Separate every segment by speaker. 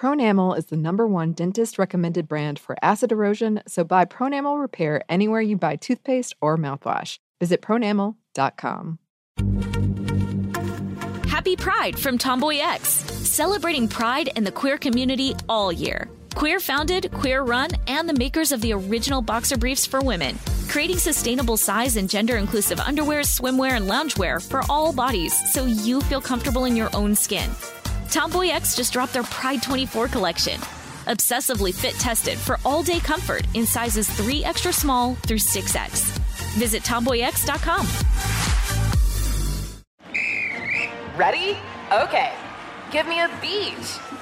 Speaker 1: Pronamel is the number one dentist recommended brand for acid erosion, so buy Pronamel Repair anywhere you buy toothpaste or mouthwash. Visit pronamel.com.
Speaker 2: Happy Pride from TomboyX, celebrating pride and the queer community all year. Queer founded, queer run, and the makers of the original boxer briefs for women, creating sustainable size and gender inclusive underwear, swimwear, and loungewear for all bodies so you feel comfortable in your own skin. TomboyX just dropped their Pride 24 collection. Obsessively fit tested for all day comfort in sizes 3 extra small through 6X. Visit tomboyx.com.
Speaker 3: Ready? Okay. Give me a beach.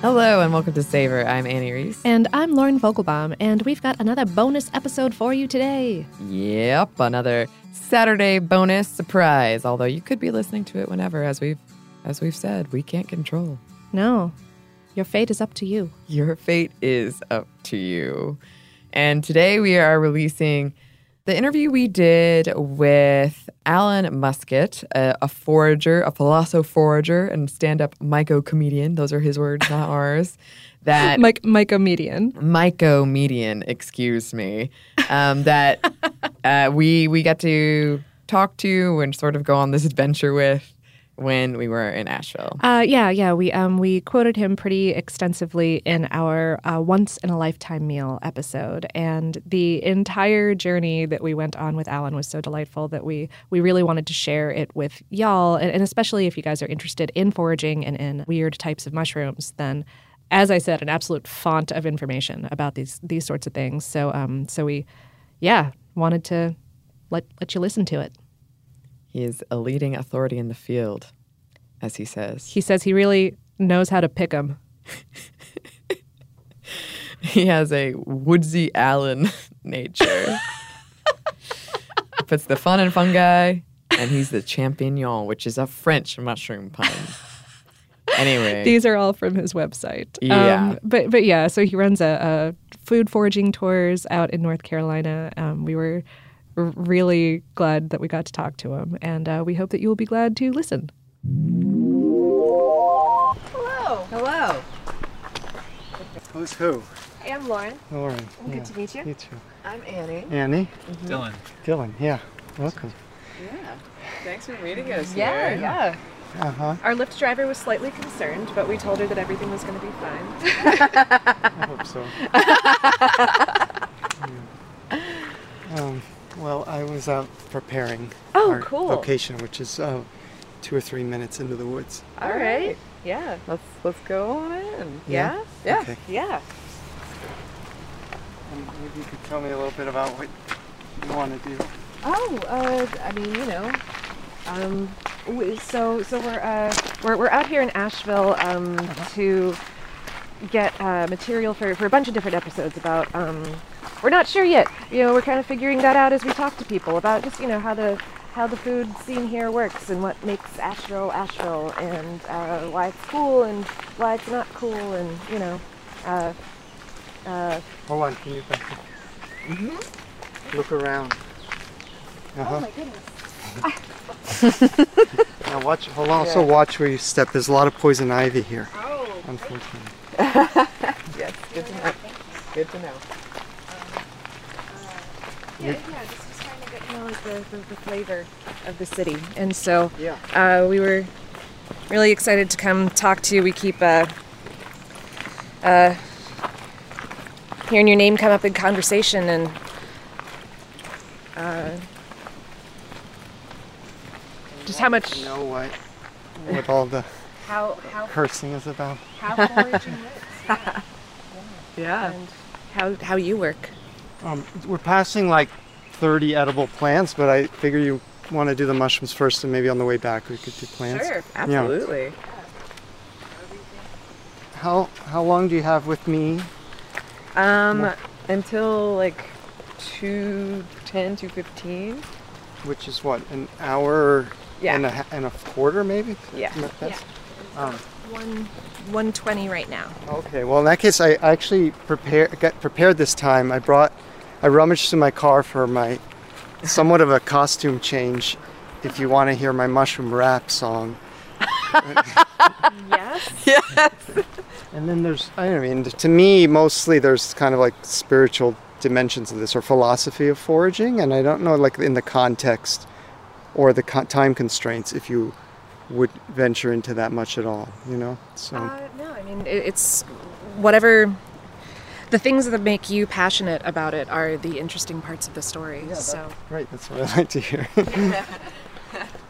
Speaker 1: Hello and welcome to Savor. I'm Annie Reese.
Speaker 4: And I'm Lauren Vogelbaum, and we've got another bonus episode for you today.
Speaker 1: Yep, another Saturday bonus surprise. Although you could be listening to it whenever, as we've as we've said, we can't control.
Speaker 4: No, your fate is up to you.
Speaker 1: Your fate is up to you. And today we are releasing the interview we did with Alan Muskat, a, a forager, a philosophorager, and stand-up myco comedian. Those are his words, not ours. That
Speaker 4: Mike myco median.
Speaker 1: myco median, excuse me. Um, that uh, we we got to talk to and sort of go on this adventure with when we were in Asheville.
Speaker 4: Uh, yeah, yeah. We um we quoted him pretty extensively in our uh, once in a lifetime meal episode, and the entire journey that we went on with Alan was so delightful that we we really wanted to share it with y'all, and, and especially if you guys are interested in foraging and in weird types of mushrooms, then. As I said, an absolute font of information about these these sorts of things. So, um, so we, yeah, wanted to let let you listen to it.
Speaker 1: He is a leading authority in the field, as he says.
Speaker 4: He says he really knows how to pick them.
Speaker 1: He has a woodsy Allen nature. Puts the fun in fungi, and he's the champignon, which is a French mushroom pun. Anyway,
Speaker 4: These are all from his website.
Speaker 1: Yeah.
Speaker 4: Um, but but yeah, so he runs a, a food foraging tours out in North Carolina. Um, we were r- really glad that we got to talk to him, and uh, we hope that you will be glad to listen.
Speaker 5: Hello. Hello.
Speaker 6: Who's who?
Speaker 4: Hey, I'm Lauren.
Speaker 6: Lauren.
Speaker 4: Good
Speaker 6: yeah.
Speaker 4: to meet you.
Speaker 6: You too.
Speaker 1: I'm Annie.
Speaker 6: Annie?
Speaker 7: Dylan.
Speaker 6: Dylan, yeah. Welcome.
Speaker 1: Yeah. Thanks for meeting us.
Speaker 4: Yeah, yeah.
Speaker 6: Uh huh.
Speaker 4: Our Lyft driver was slightly concerned, but we told her that everything was going to be fine.
Speaker 6: I hope so. Yeah. um, well, I was out preparing
Speaker 4: Oh,
Speaker 6: our
Speaker 4: cool.
Speaker 6: location, which is uh, two or three minutes into the woods.
Speaker 4: All right. Yeah.
Speaker 1: Let's let's go on in.
Speaker 4: Yeah?
Speaker 1: Yeah.
Speaker 6: Okay.
Speaker 4: Yeah.
Speaker 6: And maybe you could tell me a little bit about what you want to do.
Speaker 4: Oh, uh, I mean, you know, um, we, so so we're uh, we're we're out here in Asheville um, to get uh, material for, for a bunch of different episodes about. Um, we're not sure yet. You know, we're kind of figuring that out as we talk to people about just you know how to
Speaker 7: how the food scene here works and what makes Asheville Asheville and uh, why it's cool and why it's not cool and you know. Uh, uh,
Speaker 6: Hold on, can you?
Speaker 7: Mhm.
Speaker 6: Look around. Uh-huh.
Speaker 7: Oh my goodness.
Speaker 6: Now watch. Hold on. Also
Speaker 1: Yeah.
Speaker 6: watch where you step. There's a lot of poison ivy here.
Speaker 7: Oh.
Speaker 6: Unfortunately.
Speaker 1: yes, good to know. Good to know.
Speaker 7: Yeah, yeah, just, just trying to get to know like, the, the, the flavor of the city. And so
Speaker 6: Yeah.
Speaker 7: uh, we were really excited to come talk to you. We keep uh, uh, hearing your name come up in conversation and uh, just how much
Speaker 6: You know what? What all the
Speaker 7: how how
Speaker 6: cursing is about.
Speaker 7: how foraging works.
Speaker 1: Yeah.
Speaker 7: And how how you work.
Speaker 6: Um, we're passing like 30 edible plants, but I figure you want to do the mushrooms first, and maybe on the way back we could do plants.
Speaker 1: Sure,
Speaker 6: Yeah.
Speaker 1: absolutely.
Speaker 6: How how long do you have with me?
Speaker 1: Um, until like 210, 215.
Speaker 6: Which is what an hour
Speaker 1: Yeah.
Speaker 6: and a and a quarter maybe.
Speaker 1: Yeah.
Speaker 6: Isn't that fast? Um,
Speaker 7: One one twenty right now.
Speaker 6: Okay, well in that case, I actually prepared got prepared this time. I brought, I rummaged through my car for my, somewhat of a costume change. If you want to hear my mushroom rap song,
Speaker 7: Yes.
Speaker 1: Yes.
Speaker 6: and then there's, I mean, to me mostly there's kind of like spiritual dimensions of this or philosophy of foraging, and I don't know like in the context or the con- time constraints if you would venture into that much at all, you know. So.
Speaker 7: Uh, no, I mean it's whatever. The things that make you passionate about it are the interesting parts of the story. so
Speaker 6: Right, that's what I like to hear.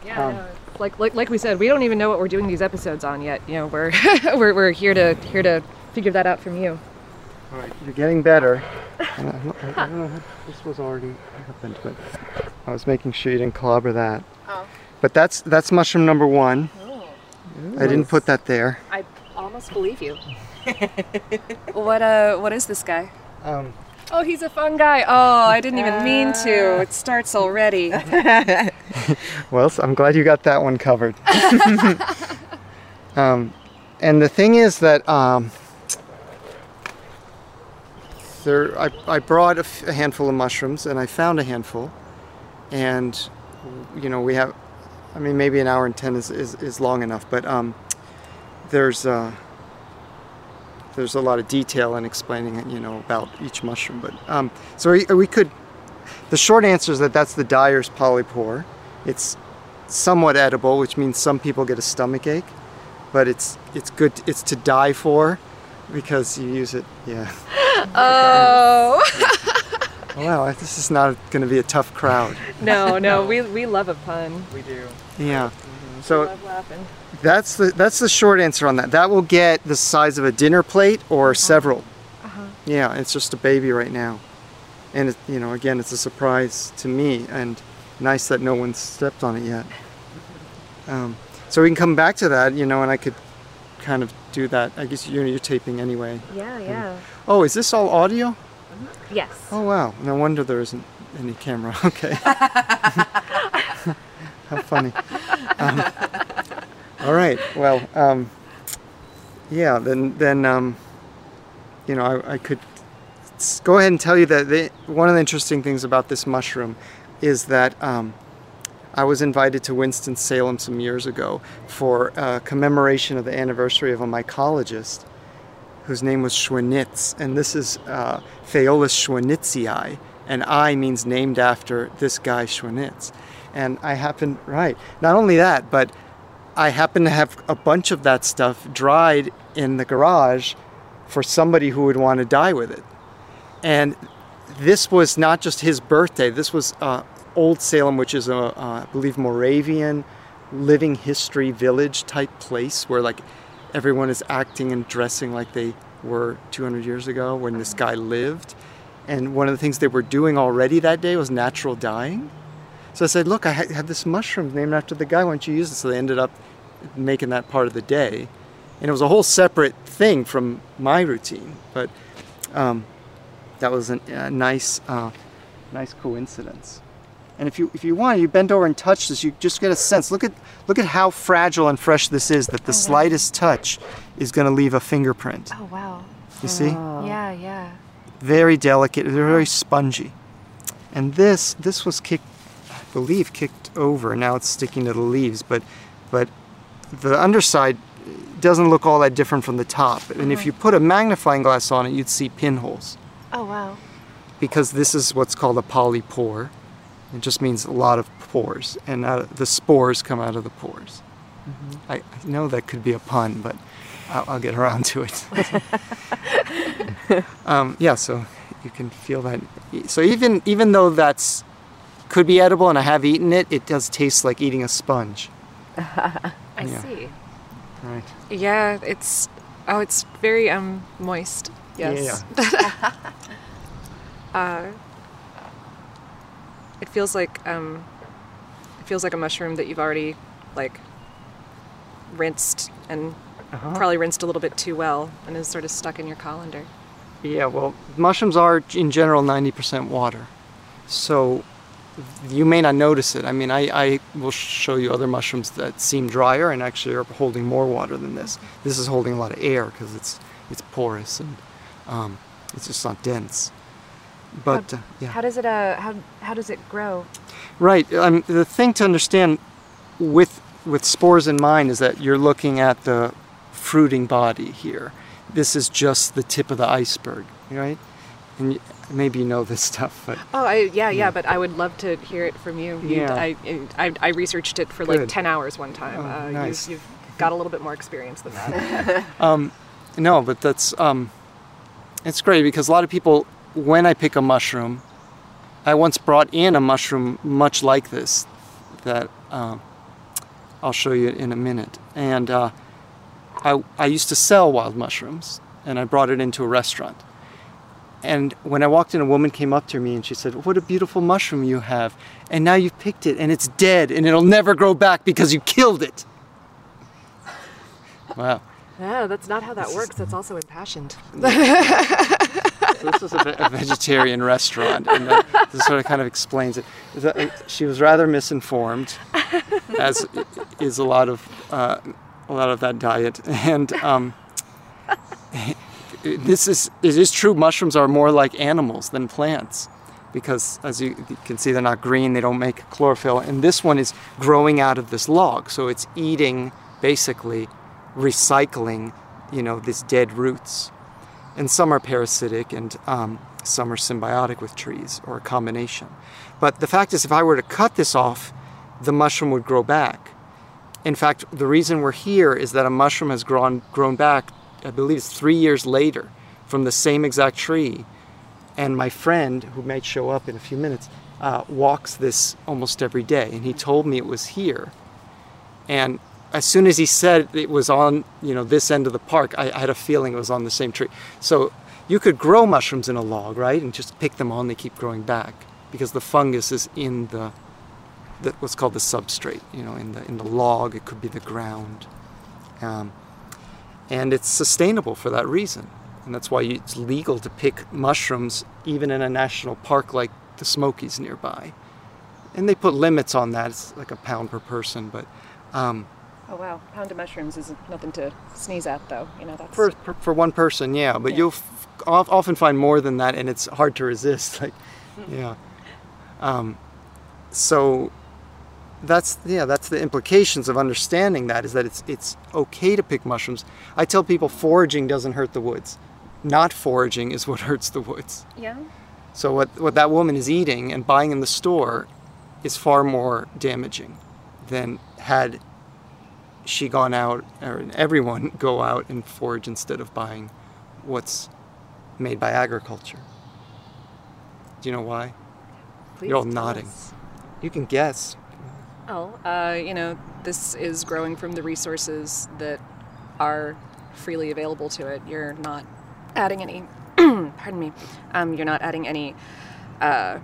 Speaker 7: yeah,
Speaker 6: Um,
Speaker 7: no, like, like like we said, we don't even know what we're doing these episodes on yet. You know, we're we're, we're here to here to figure that out from you.
Speaker 6: All right, you're getting better. And I'm not- I don't know if this was already happened, but I was making sure you didn't clobber that.
Speaker 7: Oh.
Speaker 6: But that's that's mushroom number one. I didn't put that there.
Speaker 7: I almost believe you. what uh what is this guy?
Speaker 6: Um,
Speaker 7: Oh, he's a fun guy. Oh, I didn't even mean to. It starts already.
Speaker 6: well, so I'm glad you got that one covered. um, and the thing is that um, there, I, I brought a, f- a handful of mushrooms, and I found a handful, and you know we have, I mean maybe an hour and ten is, is, is long enough, but um, there's uh, there's a lot of detail in explaining it, you know about each mushroom. But um, so we, we could the short answer is that that's the Dyer's polypore. It's somewhat edible, which means some people get a stomach ache, but it's it's good. It's to die for because you use it. Yeah.
Speaker 7: Oh.
Speaker 6: Wow, this is not going to be a tough crowd.
Speaker 7: no, no, we we love a pun.
Speaker 1: We do.
Speaker 6: Yeah. So
Speaker 7: love laughing.
Speaker 6: That's the that's the short answer on that. That will get the size of a dinner plate or several.
Speaker 7: Uh-huh.
Speaker 6: Yeah, it's just a baby right now, and it, you know, again, it's a surprise to me, and nice that no one's stepped on it yet. Um, so we can come back to that, you know, and I could kind of do that. I guess you're, you're taping anyway.
Speaker 7: Yeah, yeah.
Speaker 6: Oh, is this all audio?
Speaker 7: Yes.
Speaker 6: Oh wow, no wonder there isn't any camera. Okay. How funny. Um, all right. Well, um, yeah. Then, then, um, you know, I, I could go ahead and tell you that the, one of the interesting things about this mushroom is that um, I was invited to Winston Salem some years ago for a commemoration of the anniversary of a mycologist whose name was Schweinitz, and this is uh, Phaeolus and I means named after this guy Schweinitz. And I happen, right, not only that, but I happen to have a bunch of that stuff dried in the garage for somebody who would want to die with it. And this was not just his birthday, this was uh, Old Salem, which is a, uh, I believe, Moravian living history village type place where like everyone is acting and dressing like they were 200 years ago when this guy lived. And one of the things they were doing already that day was natural dyeing. So I said, Look, I have this mushroom named after the guy. Why don't you use it? So they ended up making that part of the day. And it was a whole separate thing from my routine. But um, that was an- a nice, uh, nice coincidence. And if you if you want, you bend over and touch this, you just get a sense. Look at look at how fragile and fresh this is. That the slightest touch is going to leave a fingerprint.
Speaker 7: Oh wow.
Speaker 6: You see?
Speaker 7: Yeah, yeah.
Speaker 6: Very delicate. Very spongy. And this this was kicked, I leaf kicked over. Now it's sticking to the leaves, but but the underside doesn't look all that different from the top. And if you put a magnifying glass on it, you'd see pinholes
Speaker 7: Oh wow.
Speaker 6: because this is what's called a polypore. It just means a lot of pores, and out the spores come out of the pores. I, I know that could be a pun, but I'll, I'll get around to it. um, yeah, so you can feel that. So even even though that's could be edible, and I have eaten it, it does taste like eating a sponge.
Speaker 7: I
Speaker 6: Yeah.
Speaker 7: see.
Speaker 6: Right.
Speaker 7: Yeah, it's oh, it's very um moist. Yes. uh, it feels like um, it feels like a mushroom that you've already like rinsed and probably rinsed a little bit too well and is sort of stuck in your colander.
Speaker 6: Yeah, well, mushrooms are in general 90% water. So you may not notice it. I mean, I, I will show you other mushrooms that seem drier and actually are holding more water than this. This is holding a lot of air because it's, it's porous and um, it's just not dense. But uh, yeah.
Speaker 7: How does it uh how how does it grow?
Speaker 6: Right. Um, the thing to understand with with spores in mind is that you're looking at the fruiting body here. This is just the tip of the iceberg, right? And maybe you know this stuff, but
Speaker 7: Oh, I, yeah, yeah, but I would love to hear it from you. You-
Speaker 6: Yeah.
Speaker 7: I, I, I researched it for like 10 hours one time.
Speaker 6: Oh,
Speaker 7: uh,
Speaker 6: nice.
Speaker 7: you've, you've got a little bit more experience than that.
Speaker 6: um, no, but that's um, it's great because a lot of people, when I pick a mushroom, I once brought in a mushroom much like this that um, I'll show you in a minute, and uh, I I used to sell wild mushrooms, and I brought it into a restaurant. And when I walked in, a woman came up to me and she said, What a beautiful mushroom you have. And now you've picked it and it's dead and it'll never grow back because you killed it. Wow.
Speaker 7: no, that's not how that works. That's also impassioned.
Speaker 6: So this was a, a vegetarian restaurant, and uh, this sort of kind of explains it. She was rather misinformed, as is a lot of uh, a lot of that diet, and um, this is it is true. Mushrooms are more like animals than plants, because as you, can see, they're not green. They don't make chlorophyll, and this one is growing out of this log, so it's eating basically recycling, you know, these dead roots and some are parasitic and um, some are symbiotic with trees or a combination. But the fact is, if I were to cut this off, the mushroom would grow back. In fact, the reason we're here is that a mushroom has grown, grown back, I believe it's three years later, from the same exact tree. And my friend, who might show up in a few minutes, uh, walks this almost every day. And he told me it was here. And as soon as he said it was on, you know, this end of the park, I, I had a feeling it was on the same tree. So you could grow mushrooms in a log, right, and just pick them on. They keep growing back because the fungus is in the, the what's called the substrate. You know, in the in the log. It could be the ground, um, and it's sustainable for that reason. And that's why it's legal to pick mushrooms even in a national park like the Smokies nearby. And they put limits on that. It's like a pound per person, but. Um,
Speaker 7: Oh, wow. Pound of mushrooms is nothing to sneeze at, though. You know, that's.
Speaker 6: for, for, for one person, yeah, but you'll f- often find more than that, and it's hard to resist. Like, yeah. Um, so that's yeah, that's the implications of understanding that is that it's it's okay to pick mushrooms. I tell people foraging doesn't hurt the woods. Not foraging is what hurts the woods.
Speaker 7: Yeah.
Speaker 6: So what what that woman is eating and buying in the store is far more damaging than had she gone out or everyone go out and forage instead of buying what's made by agriculture. Do you know why? You're all nodding. You can guess.
Speaker 7: Oh, uh, you know, this is growing from the resources that are freely available to it. You're not adding any, pardon me, um, you're not adding any, uh,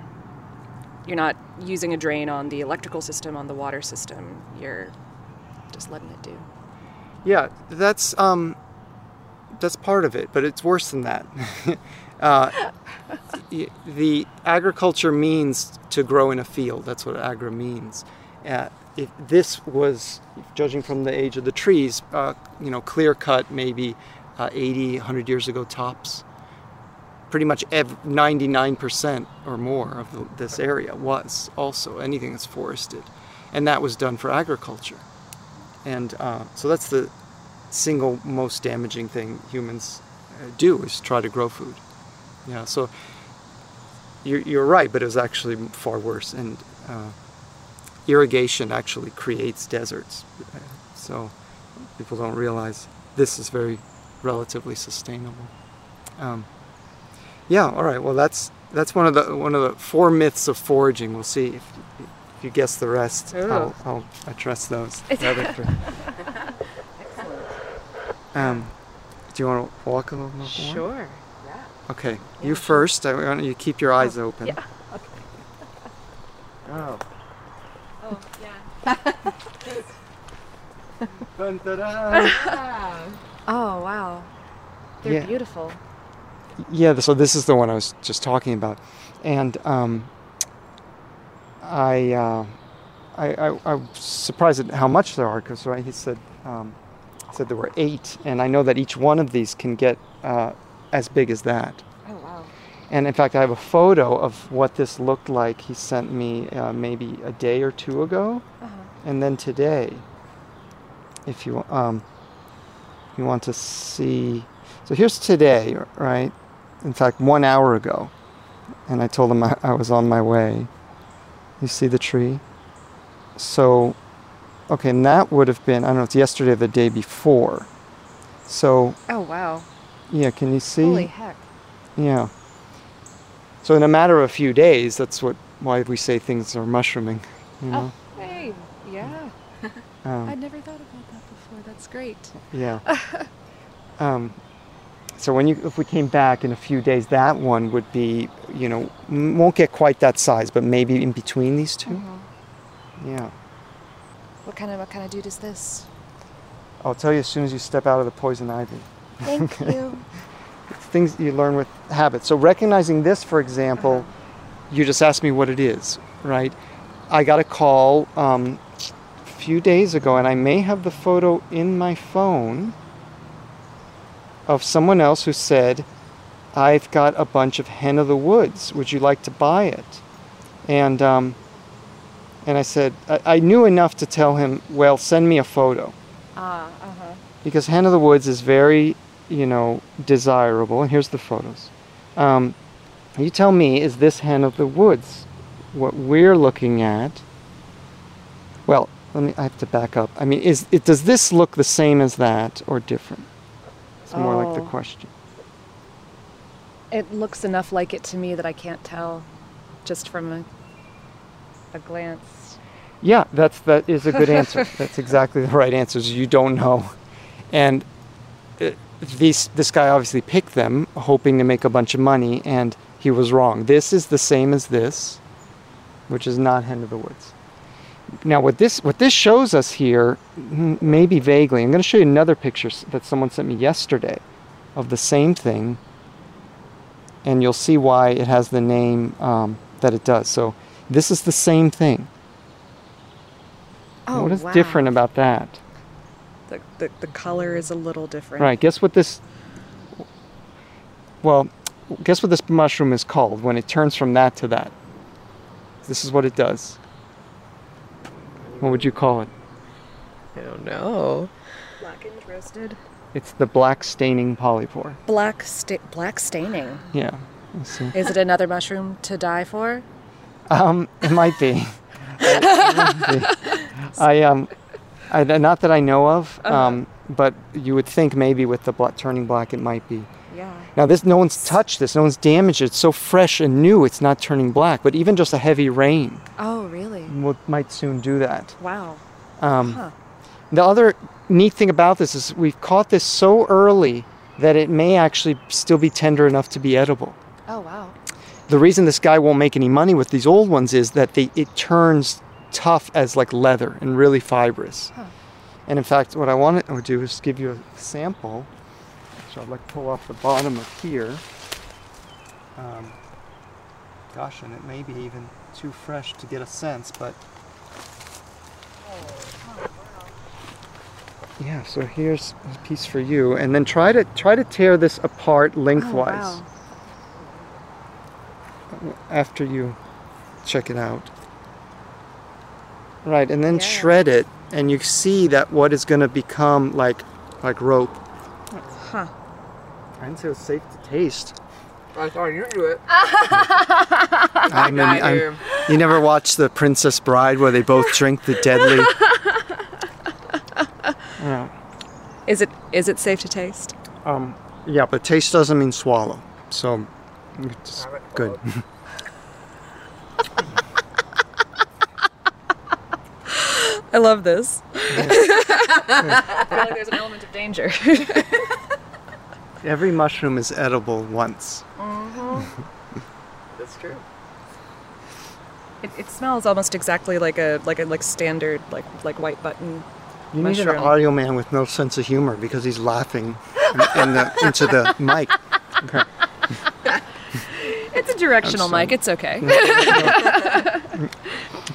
Speaker 7: you're not using a drain on the electrical system, on the water system. You're just letting it do.
Speaker 6: Yeah, that's um, that's part of it, but it's worse than that. Uh, y- the agriculture means to grow in a field. That's what agra means. If this was, judging from the age of the trees, uh, you know, clear cut maybe uh, 80, 100 years ago tops. Pretty much ev- 99% or more of the, this area was also anything that's forested. And that was done for agriculture. And uh, so that's the single most damaging thing humans uh, do is try to grow food. Yeah, so you're, you're right, but it was actually far worse. And uh, irrigation actually creates deserts. Uh, So people don't realize this is very relatively sustainable. Um, yeah, all right. Well, that's that's one of the one of the four myths of foraging. We'll see if, if you guess the rest. I'll, I'll address those. the other three. Um, do you want to walk a little more?
Speaker 4: Sure. Yeah.
Speaker 6: Okay, you first. I want you to keep your eyes open.
Speaker 4: yeah. Okay.
Speaker 6: Oh.
Speaker 4: Oh, yeah.
Speaker 6: Dun, da, da.
Speaker 4: Oh, wow. They're
Speaker 6: Yeah.
Speaker 4: beautiful.
Speaker 6: Yeah, so this is the one I was just talking about, and um, I, uh, I, I, I was surprised at how much there are because right, he said, um, said there were eight, and I know that each one of these can get uh, as big as that. And in fact, I have a photo of what this looked like. He sent me uh, maybe a day or two ago,
Speaker 4: Uh-huh.
Speaker 6: and then today. If you um, you want to see, so here's today, right? In fact, one hour ago, and I told him I, I was on my way. You see the tree? So, okay, and that would have been I don't know. It's yesterday or the day before. So
Speaker 4: Oh, wow.
Speaker 6: yeah, can you see?
Speaker 4: Holy heck.
Speaker 6: Yeah. So in a matter of a few days, that's what why we say things are mushrooming. You know?
Speaker 4: Hey, yeah.
Speaker 6: Um,
Speaker 4: I'd never thought about that before. That's great.
Speaker 6: yeah. um, so when you if we came back in a few days, that one would be you know m- won't get quite that size, but maybe in between these 2 Yeah.
Speaker 4: What kind of what kind of dude is this?
Speaker 6: I'll tell you as soon as you step out of the poison ivy.
Speaker 4: Thank you.
Speaker 6: Things you learn with habits. So recognizing this, for example, you just asked me what it is, right? I got a call um, a few days ago, and I may have the photo in my phone of someone else who said, "I've got a bunch of hen of the woods. Would you like to buy it?" And um, and I said, I, I knew enough to tell him, "Well, send me a photo."
Speaker 4: Ah, uh-huh.
Speaker 6: because hen of the woods is very you know desirable. And here's the photos. Um, you tell me is this hen of the woods what we're looking at? Well let me i have to back up. I mean is it does this look the same as that or different? It's more like the
Speaker 4: Oh.
Speaker 6: question.
Speaker 4: It looks enough like it to me that I can't tell just from a, a glance.
Speaker 6: yeah that's that is a good answer. That's exactly the right answer is you don't know. And uh, these this guy obviously picked them hoping to make a bunch of money and he was wrong. This is the same as this which is not hen of the woods. Now what this what this shows us here maybe vaguely i'm going to show you another picture that someone sent me yesterday of the same thing and you'll see why it has the name um, that it does. So this is the same thing.
Speaker 4: Oh,
Speaker 6: what is
Speaker 4: wow.
Speaker 6: different about that
Speaker 4: The, the, the color is a little different.
Speaker 6: Right. Guess what this. Well, guess what this mushroom is called when it turns from that to that. This is what it does. What would you call it?
Speaker 1: I don't know.
Speaker 4: Blackened, roasted.
Speaker 6: It's the black staining polypore.
Speaker 4: Black sta- black staining.
Speaker 6: Yeah. Let's see.
Speaker 4: Is it another mushroom to die for?
Speaker 6: Um, it might be. It might be. I um, I, not that I know of. Um, but you would think maybe with the bla- turning black, it might be.
Speaker 4: Yeah.
Speaker 6: Now this, no one's touched this. No one's damaged it. It's so fresh and new. It's not turning black. But even just a heavy rain
Speaker 4: Oh, really?
Speaker 6: will, might soon do that.
Speaker 4: Wow.
Speaker 6: Um,
Speaker 4: Huh.
Speaker 6: The other neat thing about this is we've caught this so early that it may actually still be tender enough to be edible.
Speaker 4: Oh, wow.
Speaker 6: The reason this guy won't make any money with these old ones is that they, it turns tough as like leather and really fibrous.
Speaker 4: Huh.
Speaker 6: And in fact, what I want to do is give you a sample. So I'd like to pull off the bottom of here. Um, gosh, and it may be even too fresh to get a sense, but. Yeah, so here's a piece for you, and then try to try to tear this apart lengthwise after you check it out. Right, and then
Speaker 7: Yeah.
Speaker 6: shred it, and you see that what is going to become like like rope.
Speaker 7: Huh.
Speaker 6: I didn't say it was safe to taste.
Speaker 1: I thought you knew it.
Speaker 6: I mean,
Speaker 1: got
Speaker 6: I'm-
Speaker 1: you.
Speaker 6: you never watched The Princess Bride where they both drink the deadly. Yeah.
Speaker 7: Is it is it safe to taste?
Speaker 6: Um, yeah, but taste doesn't mean swallow. So, it's good.
Speaker 7: I love this. I feel like there's an element of danger.
Speaker 6: Every mushroom is edible once. Mm-hmm.
Speaker 1: That's true.
Speaker 7: It, it smells almost exactly like a like a like standard like like white button.
Speaker 6: You need an audio man with no sense of humor because he's laughing in, in the, into the mic. Okay.
Speaker 7: It's a directional
Speaker 6: I'm sorry.
Speaker 7: mic. It's okay.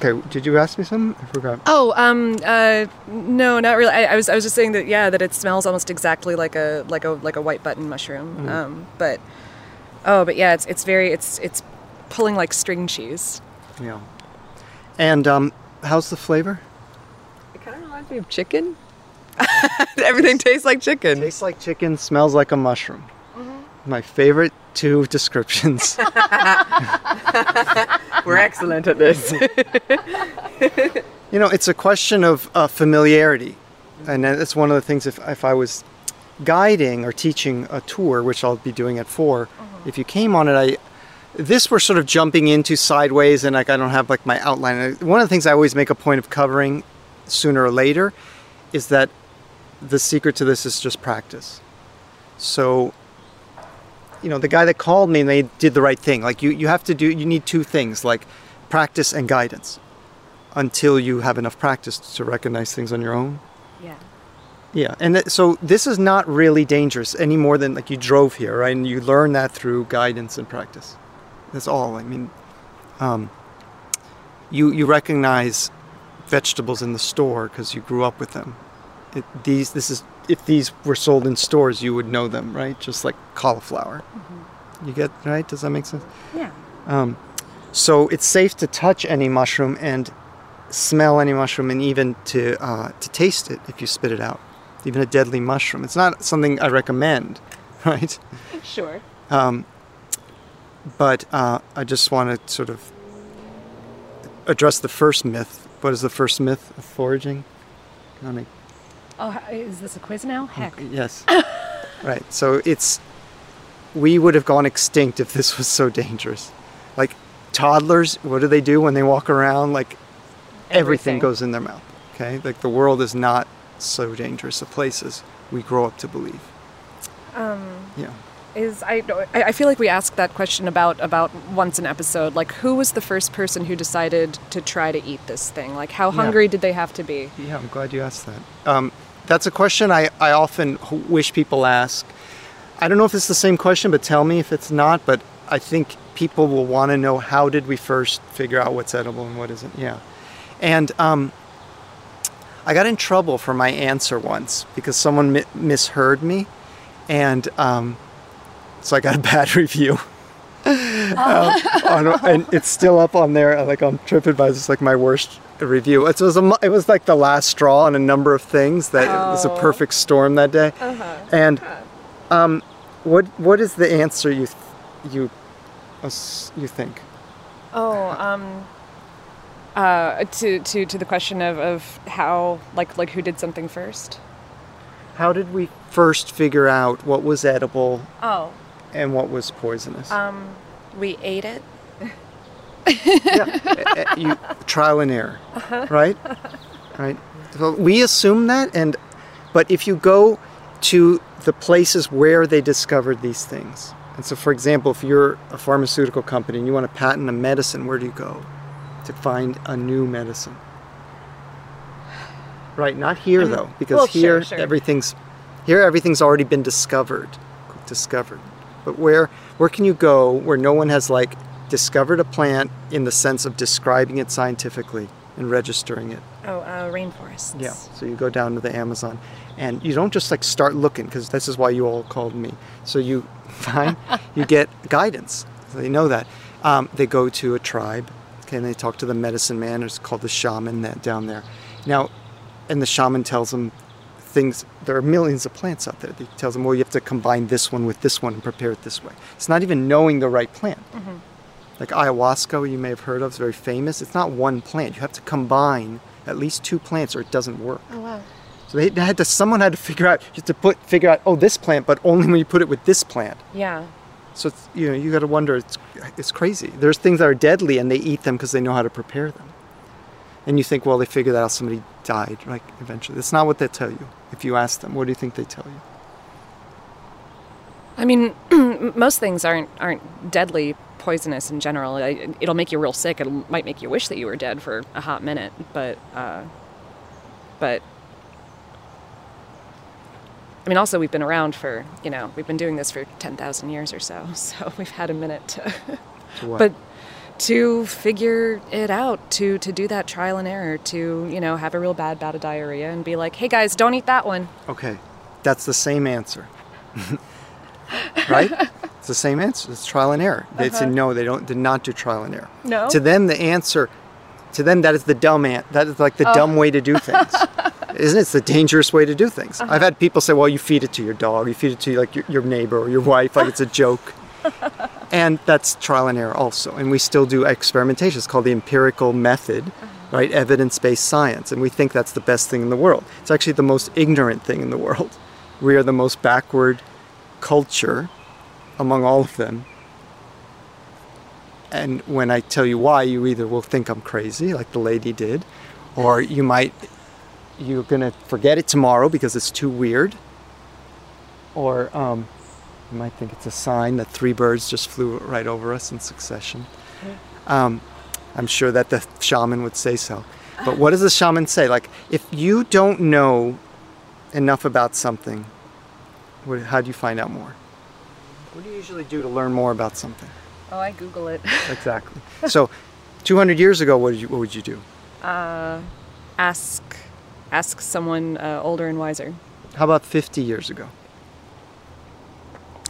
Speaker 6: Okay, did you ask me something? I forgot.
Speaker 7: Oh, um, uh, no, not really. I, I was, I was just saying that, yeah, that it smells almost exactly like a, like a, like a white button mushroom.
Speaker 6: Mm.
Speaker 7: Um, but, oh, but yeah, it's, it's very, it's, it's pulling like string cheese.
Speaker 6: Yeah. And um, how's the flavor?
Speaker 1: It kind of reminds me of chicken. Everything tastes like chicken.
Speaker 6: Tastes like chicken, smells like a mushroom. My favorite two descriptions.
Speaker 1: We're excellent at this.
Speaker 6: You know, it's a question of uh, familiarity. And that's one of the things if, if I was guiding or teaching a tour, which I'll be doing at 4 if you came on it, I this we're sort of jumping into sideways and like I don't have like my outline. One of the things I always make a point of covering sooner or later is that the secret to this is just practice. So you know, the guy that called me, and they did the right thing. Like you, you have to do, you need two things, like practice and guidance, until you have enough practice to recognize things on your own.
Speaker 7: Yeah.
Speaker 6: Yeah, and th- so this is not really dangerous any more than like you drove here, right? And you learn that through guidance and practice. That's all. I mean, um, you you recognize vegetables in the store because you grew up with them. It, these this is if these were sold in stores, you would know them, right? Just like cauliflower. You get right? Does that make sense?
Speaker 7: Yeah.
Speaker 6: Um, so it's safe to touch any mushroom and smell any mushroom, and even to uh, to taste it if you spit it out. Even a deadly mushroom. It's not something I recommend, right?
Speaker 7: Sure.
Speaker 6: Um, but uh, I just want to sort of address the first myth. What is the first myth of foraging? Can I make-
Speaker 7: Oh, is this a quiz now? Heck.
Speaker 6: Yes. right. So it's we would have gone extinct if this was so dangerous. Like toddlers, what do they do when they walk around? Like everything,
Speaker 7: Everything.
Speaker 6: goes in their mouth. Okay. Like the world is not so dangerous a place as we grow up to believe.
Speaker 7: Um,
Speaker 6: Yeah.
Speaker 7: Is I, I I feel like we ask that question about about once an episode. Like, who was the first person who decided to try to eat this thing? Like, how
Speaker 6: Yeah.
Speaker 7: hungry did they have to be?
Speaker 6: Yeah, I'm glad you asked that. Um, that's a question I, I often wish people ask. I don't know if it's the same question, but tell me if it's not. But I think people will want to know how did we first figure out what's edible and what isn't. Yeah. And um, I got in trouble for my answer once because someone mi- misheard me. And um, so I got a bad review. um, on, and it's still up on there, like on TripAdvisor. It's like my worst review. It was a, it was like the last straw on a number of things. That it was a
Speaker 7: Oh.
Speaker 6: perfect storm that day. And um, what what is the answer you you you think?
Speaker 7: Oh, um, uh, to to to the question of of how like like who did something first?
Speaker 6: How did we first figure out what was edible
Speaker 7: Oh,
Speaker 6: and what was poisonous?
Speaker 7: um, we ate it.
Speaker 6: Uh, you trial and error, right? Right. So we assume that, and but if you go to the places where they discovered these things, and so for example, if you're a pharmaceutical company and you want to patent a medicine, where do you go to find a new medicine? Right, not here though, because
Speaker 7: well, sure,
Speaker 6: here
Speaker 7: sure.
Speaker 6: everything's here everything's already been discovered, discovered. But where where can you go where no one has like discovered a plant in the sense of describing it scientifically and registering it?
Speaker 4: Oh, uh, rainforests.
Speaker 6: Yeah. So you go down to the Amazon, and you don't just like start looking because this is why you all called me. So you find you get guidance. So they know that. Um, they go to a tribe, okay, and they talk to the medicine man. It's called the shaman that down there. Now, and the shaman tells them things. There are millions of plants out there. He tells them, well, you have to combine this one with this one and prepare it this way. It's not even knowing the right plant. Mm-hmm. Like ayahuasca, you may have heard of, it's very famous. It's not one plant. You have to combine at least two plants, or it doesn't work.
Speaker 4: Oh wow.
Speaker 6: So they had to. Someone had to figure out. You have to put figure out. Oh, this plant, but only when you put it with this plant.
Speaker 4: Yeah.
Speaker 6: So it's, you know you got to wonder. It's it's crazy. There's things that are deadly, and they eat them because they know how to prepare them. And you think, well, they figured that out somebody died, like eventually. That's not what they tell you. If you ask them, what do you think they tell you?
Speaker 7: I mean, most things aren't aren't deadly poisonous in general. I- It'll make you real sick. It might make you wish that you were dead for a hot minute, but uh, but I mean, also we've been around for you know we've been doing this for ten thousand years or so, so we've had a minute to.
Speaker 6: To what?
Speaker 7: But to figure it out, to to do that trial and error, to you know have a real bad bout of diarrhea and be like, hey guys, don't eat that one.
Speaker 6: Okay, that's the same answer. right? It's the same answer. It's trial and error. They said uh-huh. no. They don't. Did not do trial and error.
Speaker 7: No?
Speaker 6: To them, the answer. To them, that is the dumb ant. That is like the oh. dumb way to do things. Isn't it? It's the dangerous way to do things. Uh-huh. I've had people say, "Well, you feed it to your dog. You feed it to like your, your neighbor or your wife, like it's a joke." and that's trial and error also. And we still do experimentation. It's called the empirical method, right? Evidence-based science, and we think that's the best thing in the world. It's actually the most ignorant thing in the world. We are the most backward culture among all of them. And when I tell you why, you either will think I'm crazy, like the lady did, or you might you're gonna forget it tomorrow because it's too weird, or um, you might think it's a sign that three birds just flew right over us in succession. Um, I'm sure that the shaman would say so. But what does the shaman say? Like, if you don't know enough about something, what, how do you find out more? What do you usually do to learn more about something?
Speaker 7: Oh, I Google it.
Speaker 6: Exactly. so, 200 years ago, what, did you, what would you do?
Speaker 7: Uh, ask ask someone uh, older and wiser.
Speaker 6: How about 50 years ago?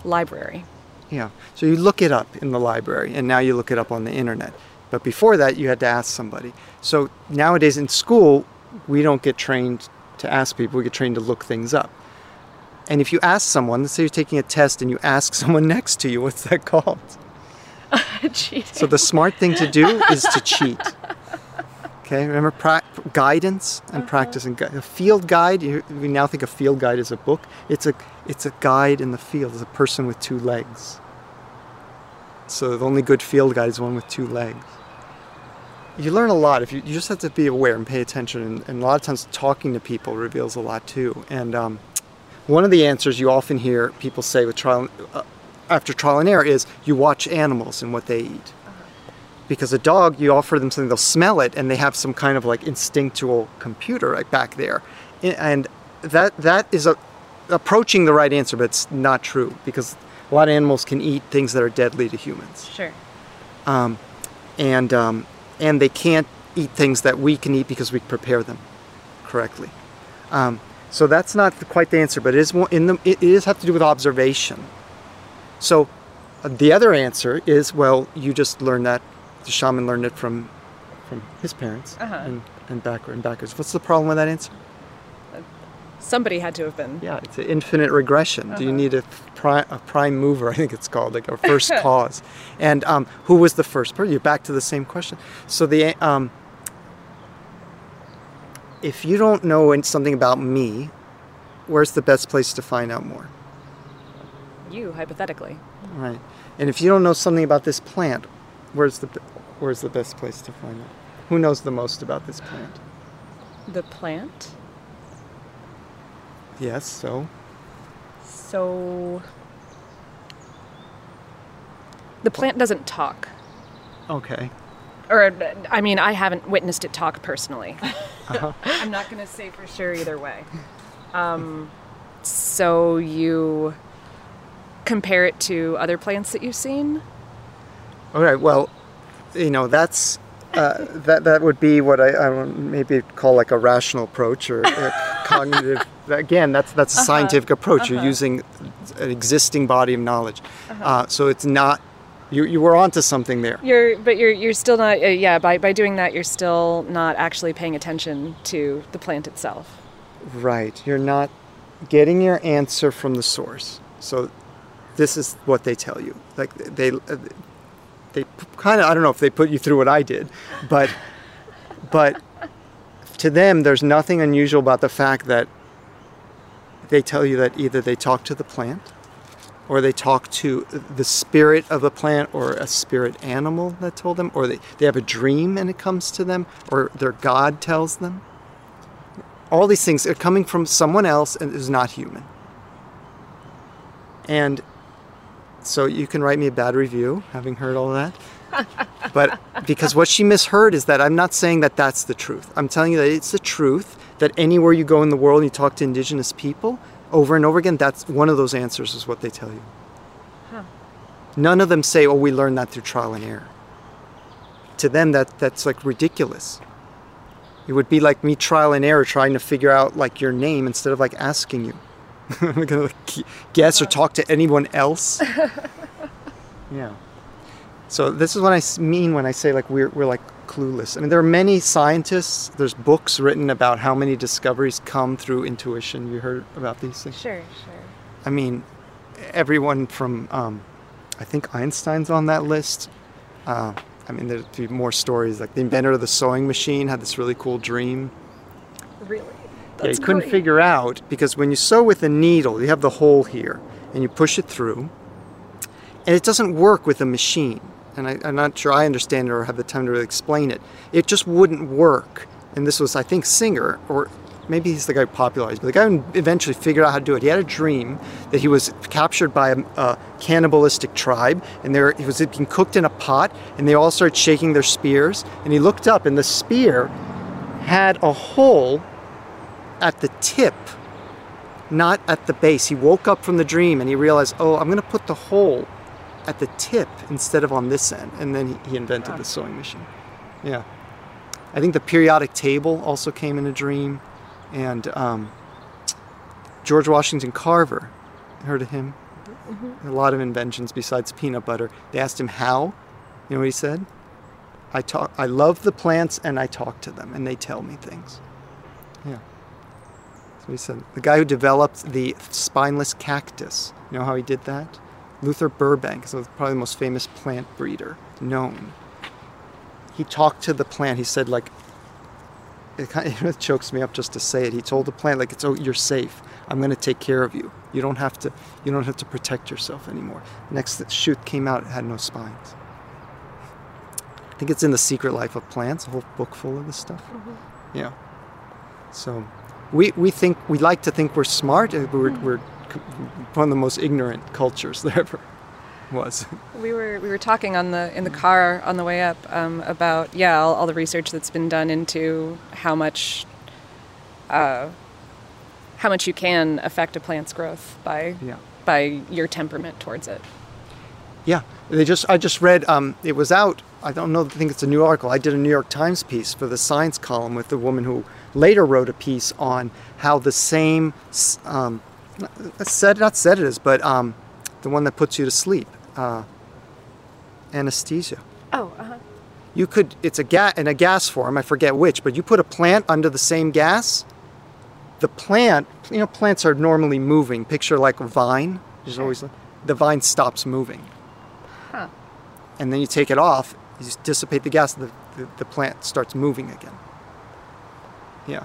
Speaker 7: Library.
Speaker 6: Yeah. So you look it up in the library, and now you look it up on the internet. But before that, you had to ask somebody. So nowadays in school, we don't get trained to ask people, we get trained to look things up. And if you ask someone, let's say you're taking a test and you ask someone next to you, what's that called?
Speaker 7: Cheating.
Speaker 6: So the smart thing to do is to cheat. Okay, remember pra- guidance and uh-huh. practice and gui- a field guide. You, we now think a field guide is a book. It's a it's a guide in the field. It's a person with two legs. So the only good field guide is one with two legs. You learn a lot if you, you just have to be aware and pay attention. And, and a lot of times talking to people reveals a lot too. And um, one of the answers you often hear people say with trial uh, after trial and error is you watch animals and what they eat because a dog you offer them something they'll smell it and they have some kind of like instinctual computer right back there and that that is a approaching the right answer but it's not true because a lot of animals can eat things that are deadly to humans.
Speaker 7: Sure.
Speaker 6: um, and um, and they can't eat things that we can eat because we prepare them correctly. Um, so that's not quite the answer but it is in the it is have to do with observation. So uh, the other answer is well you just learn that the shaman learned it from from his parents
Speaker 7: Uh-huh.
Speaker 6: and and backward and backwards what's the problem with that answer
Speaker 7: Somebody had to have been.
Speaker 6: yeah it's an infinite regression do you need a prime, a prime mover i think it's called like a first cause and um, who was the first person you're back to the same question so the um, if you don't know something about me where's the best place to find out more
Speaker 7: You, hypothetically.
Speaker 6: Right. And if you don't know something about this plant, where's the where's the best place to find out? Who knows the most about this plant?
Speaker 7: The plant.
Speaker 6: Yes, so
Speaker 7: So. The plant doesn't talk.
Speaker 6: okay.
Speaker 7: Or, I mean, I haven't witnessed it talk personally. I'm not going to say for sure either way. Um, so you compare it to other plants that you've seen?
Speaker 6: All right. Well, you know that's uh, that that would be what I, I would maybe call like a rational approach or a cognitive. Again, that's that's a
Speaker 7: Uh-huh.
Speaker 6: scientific approach. You're
Speaker 7: Uh-huh.
Speaker 6: using an existing body of knowledge, uh, so it's not. You you were onto something there.
Speaker 7: You're, but you're you're still not. Uh, yeah, by by doing that, you're still not actually paying attention to the plant itself.
Speaker 6: Right. You're not getting your answer from the source. So this is what they tell you. Like they uh, they kind of I don't know if they put you through what I did, but but to them there's nothing unusual about the fact that they tell you that either they talk to the plant or they talk to the spirit of a plant or a spirit animal that told them or they, they have a dream and it comes to them or their god tells them all these things are coming from someone else and is not human. And so you can write me a bad review having heard all that. but because what she misheard is that I'm not saying that that's the truth. I'm telling you that it's the truth that anywhere you go in the world and you talk to indigenous people over and over again, that's one of those answers is what they tell you. None of them say, "Oh, we learned that through trial and error." To them, that that's like ridiculous. It would be like me trial and error trying to figure out like your name instead of like asking you. I'm not gonna like, guess or talk to anyone else. yeah. So this is what I mean when I say like we're we're like clueless. I mean there are many scientists. There's books written about how many discoveries come through intuition. You heard about these things?
Speaker 7: Sure, sure.
Speaker 6: I mean, everyone from, um, I think Einstein's on that list. Uh, I mean, there'd be more stories. Like the inventor of the sewing machine had this really cool dream.
Speaker 7: Really?
Speaker 6: Yeah, he couldn't figure out because when you sew with a needle, you have the hole here and you push it through, and it doesn't work with a machine. And I, I'm not sure I understand it or have the time to really explain it. It just wouldn't work. And this was, I think, Singer, or maybe he's the guy who popularized, but the guy who eventually figured out how to do it. He had a dream that he was captured by a, a cannibalistic tribe, and they were, he was being cooked in a pot, and they all started shaking their spears. And he looked up, and the spear had a hole at the tip, not at the base. He woke up from the dream and he realized, oh, I'm going to put the hole at the tip instead of on this end. And then he, he invented the sewing machine. Yeah. I think the periodic table also came in a dream. And um, George Washington Carver, heard of him? A lot of inventions besides peanut butter. They asked him how. You know what he said? I talk. I love the plants and I talk to them and they tell me things. So he said the guy who developed the spineless cactus. You know how he did that? Luther Burbank, so probably the most famous plant breeder known. He talked to the plant. He said like. It kind of it chokes me up just to say it. He told the plant like it's oh you're safe. I'm going to take care of you. You don't have to. You don't have to protect yourself anymore. Next shoot came out. It had no spines. I think it's in the Secret Life of Plants, a whole book full of this stuff. Mm-hmm. Yeah. So, we we think we like to think we're smart. and We're we're one of the most ignorant cultures there ever was.
Speaker 7: We were we were talking on the in the car on the way up um, about yeah all, all the research that's been done into how much uh, how much you can affect a plant's growth by
Speaker 6: Yeah.
Speaker 7: by your temperament towards it.
Speaker 6: Yeah, they just I just read um, it was out. I don't know. I think it's a new article. I did a New York Times piece for the science column with the woman who later wrote a piece on how the same um, not- said not sedatives, but um, the one that puts you to sleep, uh, anesthesia.
Speaker 7: Oh, uh-huh.
Speaker 6: You could it's a gas in a gas form. I forget which, but you put a plant under the same gas. The plant, you know, plants are normally moving. Picture like a vine. There's always the vine stops moving
Speaker 7: Huh.
Speaker 6: and then you take it off, you just dissipate the gas, the, the, the plant starts moving again. Yeah.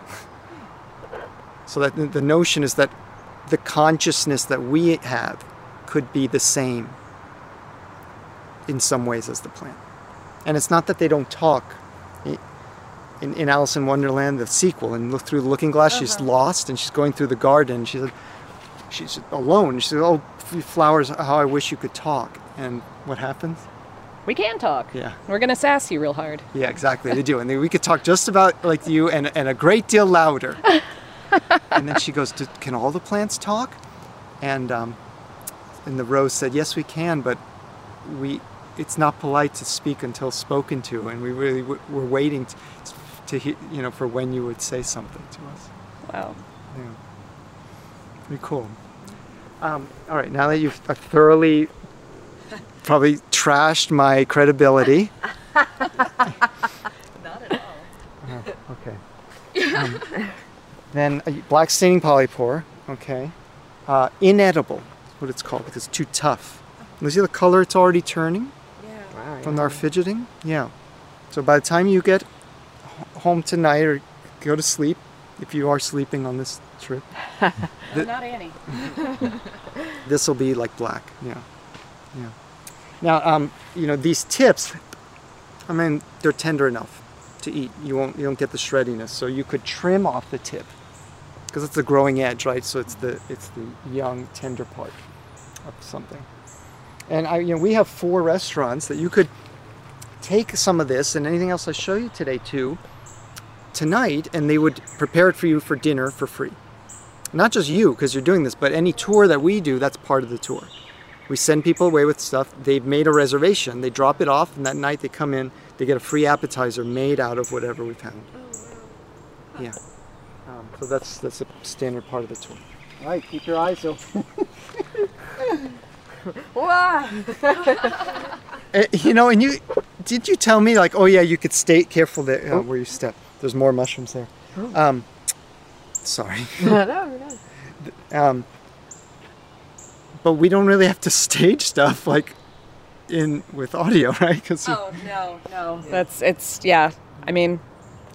Speaker 6: So that the- notion is that the consciousness that we have could be the same in some ways as the plant. And it's not that they don't talk. In, in Alice in Wonderland, the sequel, and look through the looking glass, she's uh-huh. lost and she's going through the garden. She said, she's alone. She said, "Oh, flowers, how I wish you could talk." And what happens?
Speaker 7: We can talk.
Speaker 6: Yeah.
Speaker 7: We're gonna sass you real hard.
Speaker 6: Yeah, exactly. They do, and we could talk just about like you and, and a great deal louder. and then she goes, "Do- "Can all the plants talk?" And um, and the rose said, "Yes, we can, but we it's not polite to speak until spoken to, and we really w- were waiting to, to he- you know for when you would say something to us."
Speaker 7: Wow.
Speaker 6: Yeah. Pretty cool. Um, all right, now that you've I've thoroughly probably trashed my credibility.
Speaker 8: Not at all.
Speaker 6: Oh, okay. Um, then uh, black staining polypore, okay. Uh, inedible, is what it's called because it's too tough. You see the color it's already turning
Speaker 7: Yeah.
Speaker 6: from our fidgeting? Yeah. So by the time you get home tonight or go to sleep, if you are sleeping on this trip,
Speaker 7: No, not Annie.
Speaker 6: this will be like black. Yeah. Yeah. Now, um, you know, these tips, I mean, they're tender enough to eat. You won't, you don't get the shreddiness. So you could trim off the tip because it's the growing edge, right? So it's the, it's the young, tender part of something. And I, you know, we have four restaurants that you could take some of this and anything else I show you today too, tonight, and they would prepare it for you for dinner for free not just you because you're doing this but any tour that we do that's part of the tour we send people away with stuff. They've made a reservation. They drop it off and that night they come in they get a free appetizer made out of whatever we found. Yeah. Um, so that's that's a standard part of the tour. All right keep your eyes open. Uh, you know and you did you tell me like oh yeah you could stay careful there uh, where you step. There's more mushrooms there. Um, sorry. No, no. um, but we don't really have to stage stuff like in with audio, right? Because
Speaker 7: Oh no, no. That's it's yeah. I mean,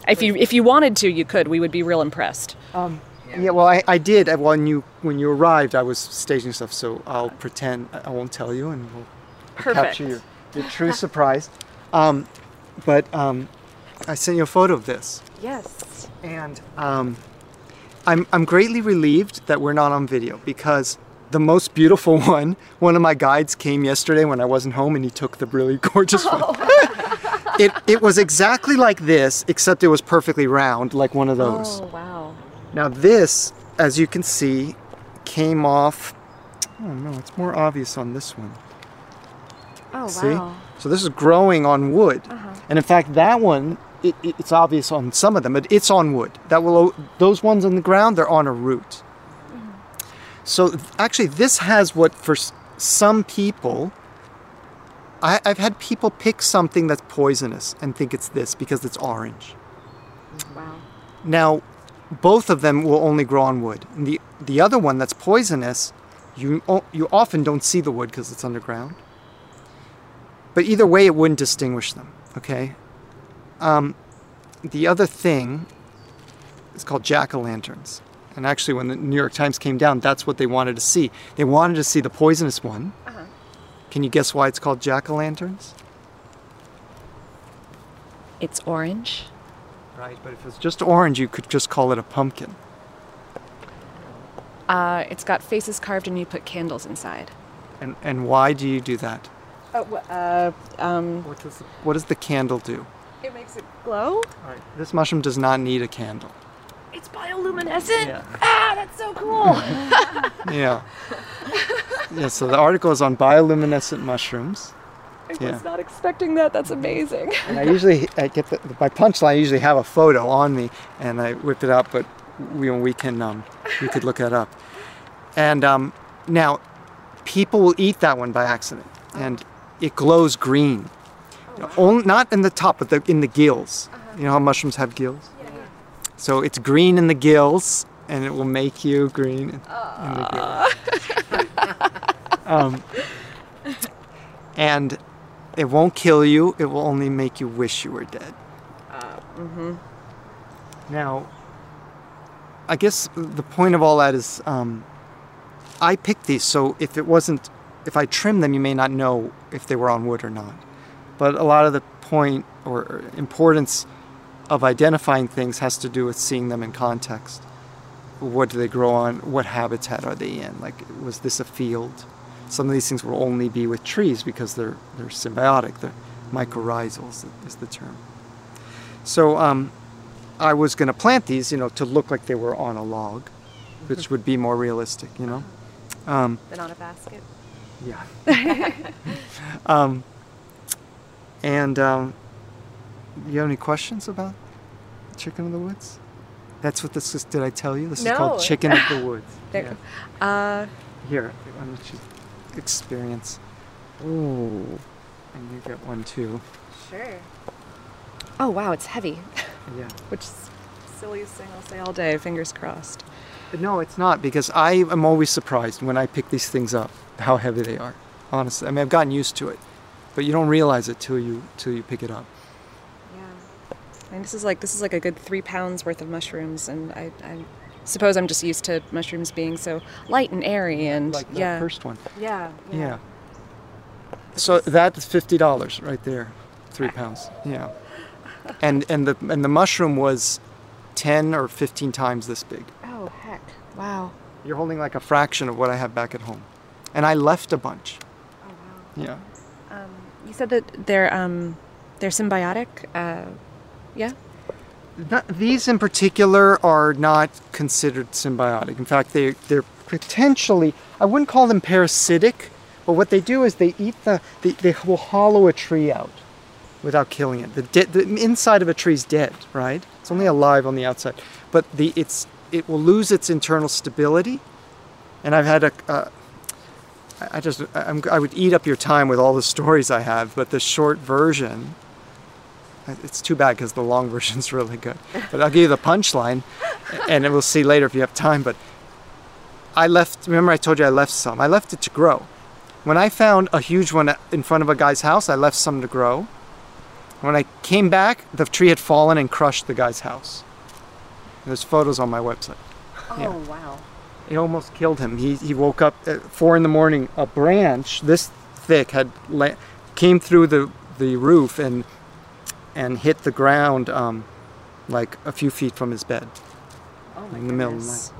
Speaker 7: if you if you wanted to, you could. We would be real impressed.
Speaker 6: um, yeah, well, I, I did uh, when you when you arrived. I was staging stuff, so I'll pretend I I won't tell you, and we'll
Speaker 7: Perfect.
Speaker 6: capture your, your true surprise. Um, but um, I sent you a photo of this,
Speaker 7: Yes.
Speaker 6: and um, I'm I'm greatly relieved that we're not on video because the most beautiful one, one of my guides came yesterday when I wasn't home, and he took the really gorgeous one. Oh. it it was exactly like this, except it was perfectly round, like one of those.
Speaker 7: Oh wow.
Speaker 6: Now this, as you can see, came off. Oh no, it's more obvious on this one.
Speaker 7: Oh
Speaker 6: See? So this is growing on wood, uh-huh. and in fact, that one it, it- it's obvious on some of them, but it's on wood. That will those ones on the ground they're on a root. So actually, this has what for some people. I, I've had people pick something that's poisonous and think it's this because it's orange.
Speaker 7: Wow.
Speaker 6: Now, both of them will only grow on wood. And the the other one that's poisonous, you you often don't see the wood because it's underground. But either way, it wouldn't distinguish them. Okay. Um, the other thing is called jack o' lanterns. And actually, when the New York Times came down, that's what they wanted to see. They wanted to see the poisonous one. Can you guess why it's called jack o' lanterns?
Speaker 7: It's orange.
Speaker 6: Right, but if it's just orange, you could just call it a pumpkin.
Speaker 7: Uh, it's got faces carved, and you put candles inside.
Speaker 6: And and why do you do that?
Speaker 7: Wh- uh, um,
Speaker 6: What does the, what does the candle do?
Speaker 7: it makes it glow.
Speaker 6: This mushroom does not need a candle.
Speaker 7: Bioluminescent.
Speaker 6: Yeah.
Speaker 7: Ah, that's so cool.
Speaker 6: Yeah. yeah, so the article is on bioluminescent mushrooms.
Speaker 7: I
Speaker 6: Yeah.
Speaker 7: was not expecting that. That's amazing.
Speaker 6: And I usually I get the, my punchline. I usually have a photo on me, and I whip it up. But we we can um, you could look that up. And um, now, people will eat that one by accident, and it glows green. You know, only, not in the top, but the, in the gills. You know how mushrooms have gills. So it's green in the gills, and it will make you green in, in the gills. um, and it won't kill you. It will only make you wish you were dead.
Speaker 7: mm-hmm.
Speaker 6: Now, I guess the point of all that is um, I picked these, so if it wasn't, if I trimmed them, you may not know if they were on wood or not. But a lot of the point or importance of identifying things has to do with seeing them in context. What do they grow on? What habitat are they in? Like, was this a field? Some of these things will only be with trees because they're they're symbiotic. They're mycorrhizals is the term. So um, I was going to plant these, you know, to look like they were on a log, which would be more realistic, you know. Um,
Speaker 7: Then on a basket.
Speaker 6: Yeah. um, and um, you have any questions about Chicken of the Woods? That's what this is. Did I tell you? This is called Chicken of the Woods.
Speaker 7: There-
Speaker 6: Yeah.
Speaker 7: Uh,
Speaker 6: Here, why don't you experience? Ooh. And you get one too.
Speaker 7: sure. Oh wow, it's heavy.
Speaker 6: Yeah.
Speaker 7: Which is silliest thing I'll say all day. Fingers crossed.
Speaker 6: No, it's not because I am always surprised when I pick these things up how heavy they are. Honestly, I mean I've gotten used to it, but you don't realize it till you till you pick it up.
Speaker 7: Yeah. And this is like this is like a good three pounds worth of mushrooms, and I, I suppose I'm just used to mushrooms being so light and airy, and
Speaker 6: Like that
Speaker 7: yeah.
Speaker 6: first one.
Speaker 7: Yeah.
Speaker 6: Yeah. So that's fifty dollars right there, three pounds. Yeah. And and the and the mushroom was ten or fifteen times this big.
Speaker 7: Oh heck! Wow.
Speaker 6: You're holding like a fraction of what I have back at home, and I left a bunch.
Speaker 7: Oh wow.
Speaker 6: Yeah.
Speaker 7: Um, you said that they're um, they're symbiotic. Uh, yeah.
Speaker 6: Not, these in particular are not considered symbiotic. In fact, they they're potentially I wouldn't call them parasitic, but what they do is they eat the they, they will hollow a tree out without killing it. The, de- the inside of a tree is dead, right? It's only alive on the outside, but the it's it will lose its internal stability. And I've had a uh, I just I'm, I would eat up your time with all the stories I have, but the short version it's too bad because the long version's really good. But I'll give you the punchline, and we'll see later if you have time. But I left. Remember, I told you I left some. I left it to grow. When I found a huge one in front of a guy's house, I left some to grow. When I came back, the tree had fallen and crushed the guy's house. There's photos on my website.
Speaker 7: Oh
Speaker 6: Yeah.
Speaker 7: wow.
Speaker 6: It almost killed him. He, he woke up at four in the morning. A branch this thick had la- came through the, the roof and and hit the ground um, like a few feet from his bed
Speaker 7: Oh my
Speaker 6: in the middle of the night.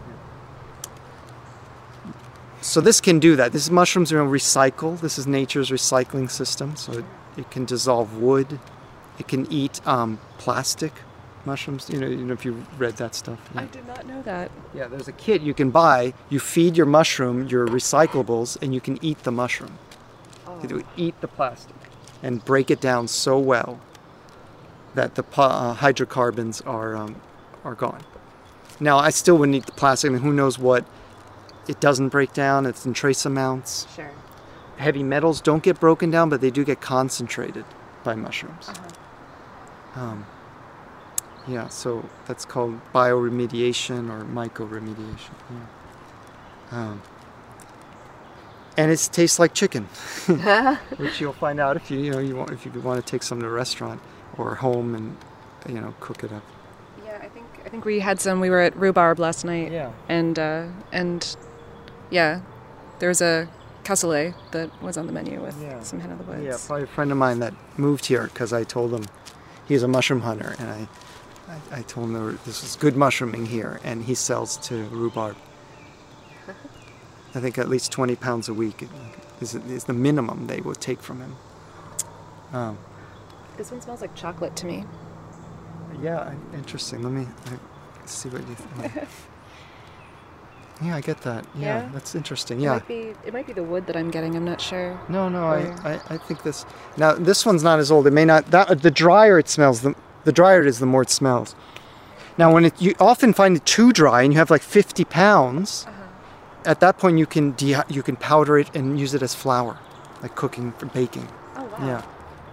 Speaker 6: So this can do that. This mushrooms are recycle. This is nature's recycling system. So it, it can dissolve wood. It can eat um, plastic mushrooms. You know, you know if you read that stuff.
Speaker 7: I did not know that.
Speaker 6: Yeah, there's a kit you can buy. You feed your mushroom your recyclables, and you can eat the mushroom. You do eat the plastic and break it down so well that the uh, hydrocarbons are um, are gone. Now, I still wouldn't eat the plastic. I mean, who knows what it doesn't break down? It's in trace amounts.
Speaker 7: Sure.
Speaker 6: Heavy metals don't get broken down, but they do get concentrated by mushrooms. Um, yeah, so that's called bioremediation or mycoremediation. Yeah. Um, and it tastes like chicken, which you'll find out if you you know you want if you want to take some to a restaurant or home and you know cook it up.
Speaker 7: Yeah, I think I think we had some. We were at Rhubarb last night.
Speaker 6: Yeah.
Speaker 7: And uh, and yeah, there was a cassoulet that was on the menu with
Speaker 6: Yeah.
Speaker 7: some hen of the woods.
Speaker 6: Yeah, probably a friend of mine that moved here because I told him he's a mushroom hunter, and I, I, I told him there were, this is good mushrooming here, and he sells to rhubarb. I think at least 20 pounds a week is, is the minimum they would take from him. Um,
Speaker 7: This one smells like chocolate to me.
Speaker 6: yeah, interesting. Let me see what you think. yeah, I get that. Yeah,
Speaker 7: Yeah?
Speaker 6: that's interesting.
Speaker 7: It
Speaker 6: Yeah.
Speaker 7: might be it might be the wood that I'm getting. I'm not sure.
Speaker 6: No, no, I, I, I think this. Now this one's not as old. It may not. That the drier it smells, the the drier it is, the more it smells. Now when it you often find it too dry and you have like 50 pounds, uh-huh. at that point you can de- you can powder it and use it as flour, like cooking for baking.
Speaker 7: Oh wow.
Speaker 6: Yeah.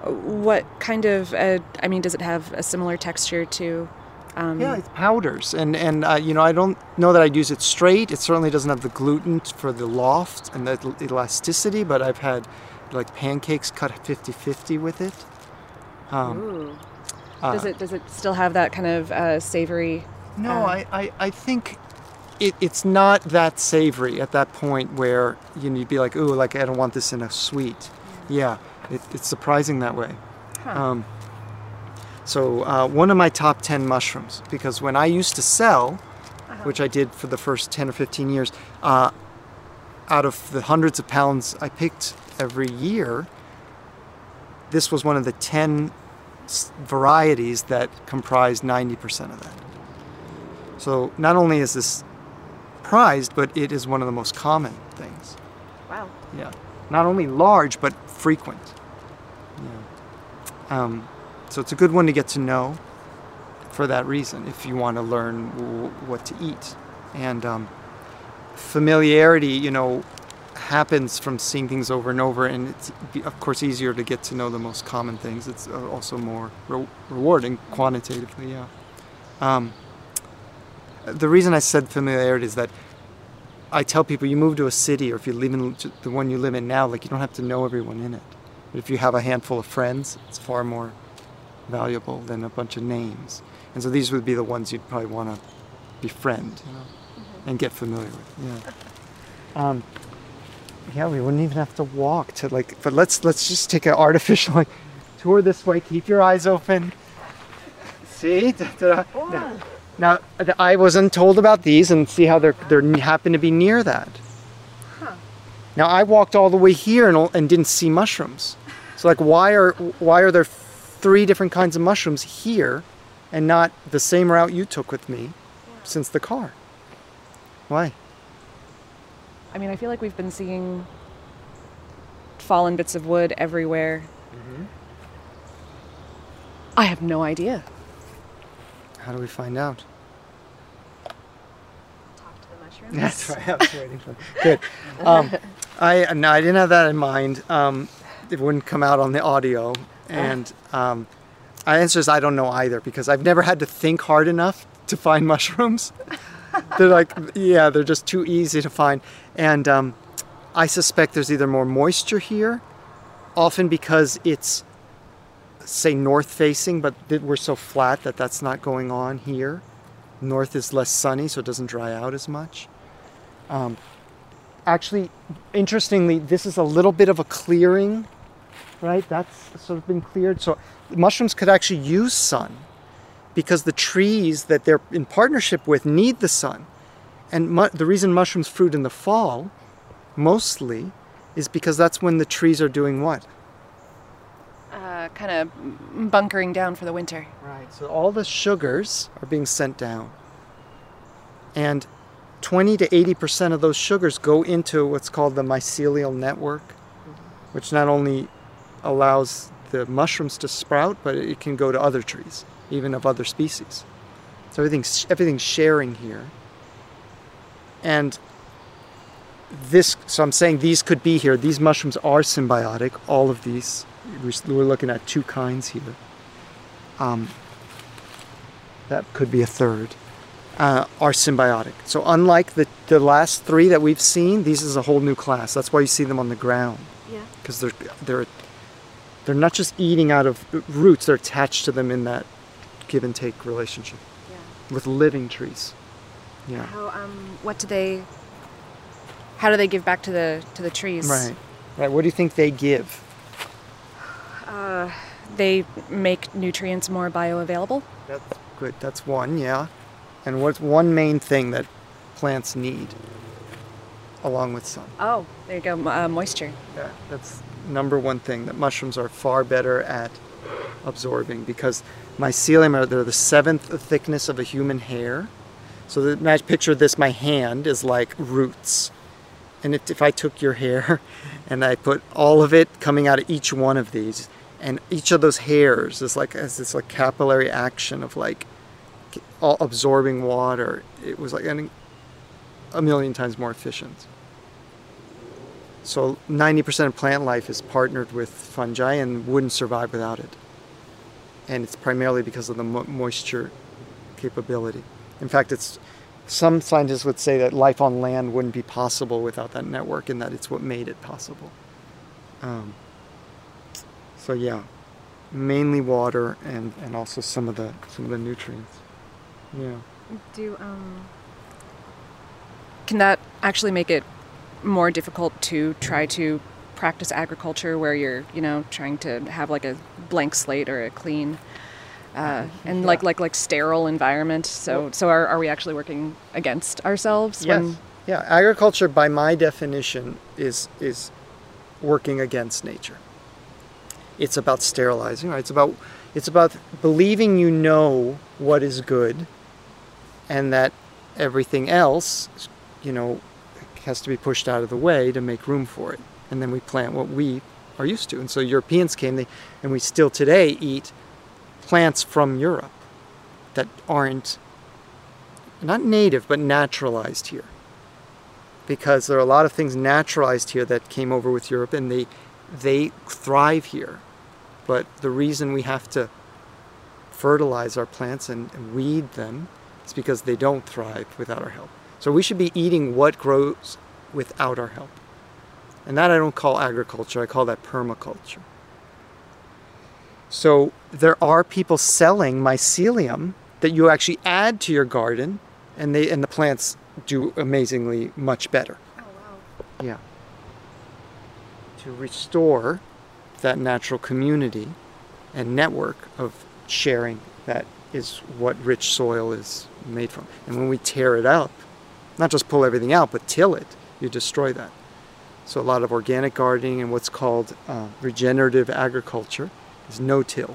Speaker 7: Uh, What kind of? Uh, I mean, does it have a similar texture to? Um,
Speaker 6: Yeah, it's powders, and and uh, you know I don't know that I'd use it straight. It certainly doesn't have the gluten for the loft and the elasticity, but I've had like pancakes cut 50-50 with it. Um,
Speaker 7: Ooh.
Speaker 6: uh,
Speaker 7: does it does it still have that kind of uh, savory?
Speaker 6: No,
Speaker 7: uh,
Speaker 6: I, I, I think it, it's not that savory at that point where you know, you'd be like, ooh, like I don't want this in a sweet. Yeah, it, it's surprising that way.
Speaker 7: Huh.
Speaker 6: Um, so uh, one of my top 10 mushrooms, because when I used to sell, which I did for the first 10 or 15 years, uh, out of the hundreds of pounds I picked every year, this was one of the 10 varieties that comprised 90% of that. So not only is this prized, but it is one of the most common things.
Speaker 7: Wow.
Speaker 6: Yeah. not only large but frequent. Um, so it's a good one to get to know for that reason if you want to learn w- what to eat. And um, familiarity, you know, happens from seeing things over and over, and it's of course easier to get to know the most common things. It's uh, also more re- rewarding quantitatively. Yeah. Um, the reason I said familiarity is that I tell people you move to a city, or if you live in the one you live in now, like you don't have to know everyone in it. But if you have a handful of friends, it's far more valuable than a bunch of names. And so these would be the ones you'd probably want to befriend, you know, mm-hmm. and get familiar with. Yeah. Um, yeah, we wouldn't even have to walk to like. But let's let's just take an artificial like tour this way. Keep your eyes open. See? Now, now, I wasn't told about these, and see how they're they happen to be near that. Huh. Now I walked all the way here and, and didn't see mushrooms. So like, why are why are there three different kinds of mushrooms here, and not the same route you took with me, yeah. since the car? Why?
Speaker 7: I mean, I feel like we've been seeing fallen bits of wood everywhere. Mm-hmm. I have no idea.
Speaker 6: How do we find out?
Speaker 7: Talk to the mushrooms.
Speaker 6: That's right. I was waiting for. Good. Um, I no, I didn't have that in mind. Um, it wouldn't come out on the audio, and um, my answer is I don't know either because I've never had to think hard enough to find mushrooms. they're like, yeah, they're just too easy to find. And um, I suspect there's either more moisture here, often because it's, say, north facing, but we're so flat that that's not going on here. North is less sunny, so it doesn't dry out as much. Um, actually, interestingly, this is a little bit of a clearing, right? That's sort of been cleared. So mushrooms could actually use sun because the trees that they're in partnership with need the sun. And mu- the reason mushrooms fruit in the fall, mostly, is because that's when the trees are doing what?
Speaker 7: Uh, kind of bunkering down for the winter.
Speaker 6: Right. So all the sugars are being sent down. And 20 to 80% of those sugars go into what's called the mycelial network, which not only allows the mushrooms to sprout, but it can go to other trees even of other species. So everything's everything's sharing here. And this, so I'm saying these could be here. These mushrooms are symbiotic. All of these, we're looking at two kinds here. Um, that could be a third. Uh, are symbiotic. So unlike the, the last three that we've seen, these is a whole new class. That's why you see them on the ground.
Speaker 7: Yeah.
Speaker 6: Because they're they're they're not just eating out of roots; they're attached to them in that give and take relationship yeah. with living trees. Yeah.
Speaker 7: How um what do they how do they give back to the to the trees?
Speaker 6: Right. Right. What do you think they give?
Speaker 7: Uh, they make nutrients more bioavailable.
Speaker 6: That's good. That's one, yeah. And what's one main thing that plants need along with sun?
Speaker 7: Oh, there you go. Uh, moisture.
Speaker 6: Yeah, that's number one thing that mushrooms are far better at absorbing because mycelium are they're the seventh thickness of a human hair. So the imagine picture this: my hand is like roots, and it, if I took your hair and I put all of it coming out of each one of these, and each of those hairs is like has this like capillary action of like all absorbing water. It was like a million times more efficient. So 90% of plant life is partnered with fungi and wouldn't survive without it and it's primarily because of the mo- moisture capability. In fact, it's some scientists would say that life on land wouldn't be possible without that network, and that it's what made it possible. Um, so yeah, mainly water and, and also some of the some of the nutrients. Yeah.
Speaker 7: Do um. Can that actually make it more difficult to try to practice agriculture where you're you know trying to have like a blank slate or a clean uh, and yeah. like like like sterile environment so well, so are, are we actually working against ourselves
Speaker 6: yes. yeah agriculture by my definition is is working against nature it's about sterilizing right it's about it's about believing you know what is good and that everything else you know has to be pushed out of the way to make room for it and then we plant what we are used to. And so Europeans came, they, and we still today eat plants from Europe that aren't not native but naturalized here. Because there are a lot of things naturalized here that came over with Europe, and they they thrive here. But the reason we have to fertilize our plants and, and weed them is because they don't thrive without our help. So we should be eating what grows without our help. And that I don't call agriculture, I call that permaculture. So there are people selling mycelium that you actually add to your garden and they and the plants do amazingly much better.
Speaker 5: Oh wow.
Speaker 6: Yeah. To restore that natural community and network of sharing that is what rich soil is made from. And when we tear it up, not just pull everything out, but till it, you destroy that. So a lot of organic gardening and what's called uh, regenerative agriculture is no-till.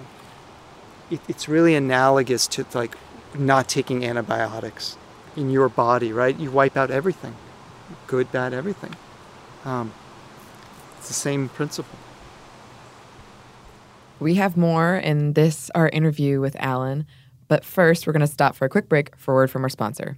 Speaker 6: It, it's really analogous to like not taking antibiotics in your body, right? You wipe out everything, good, bad, everything. Um, it's the same principle.
Speaker 1: We have more in this, our interview with Alan. But first, we're going to stop for a quick break for word from our sponsor.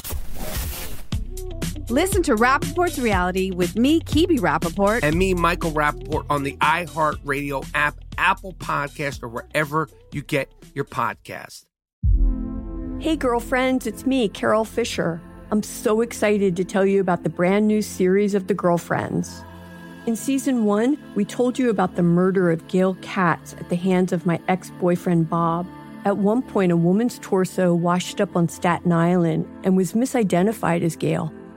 Speaker 5: Listen to Rapaport's reality with me, Kebe Rapaport.
Speaker 9: And me, Michael Rapaport, on the iHeartRadio app, Apple Podcast, or wherever you get your podcast.
Speaker 10: Hey, girlfriends, it's me, Carol Fisher. I'm so excited to tell you about the brand new series of The Girlfriends. In season one, we told you about the murder of Gail Katz at the hands of my ex boyfriend Bob. At one point, a woman's torso washed up on Staten Island and was misidentified as Gail.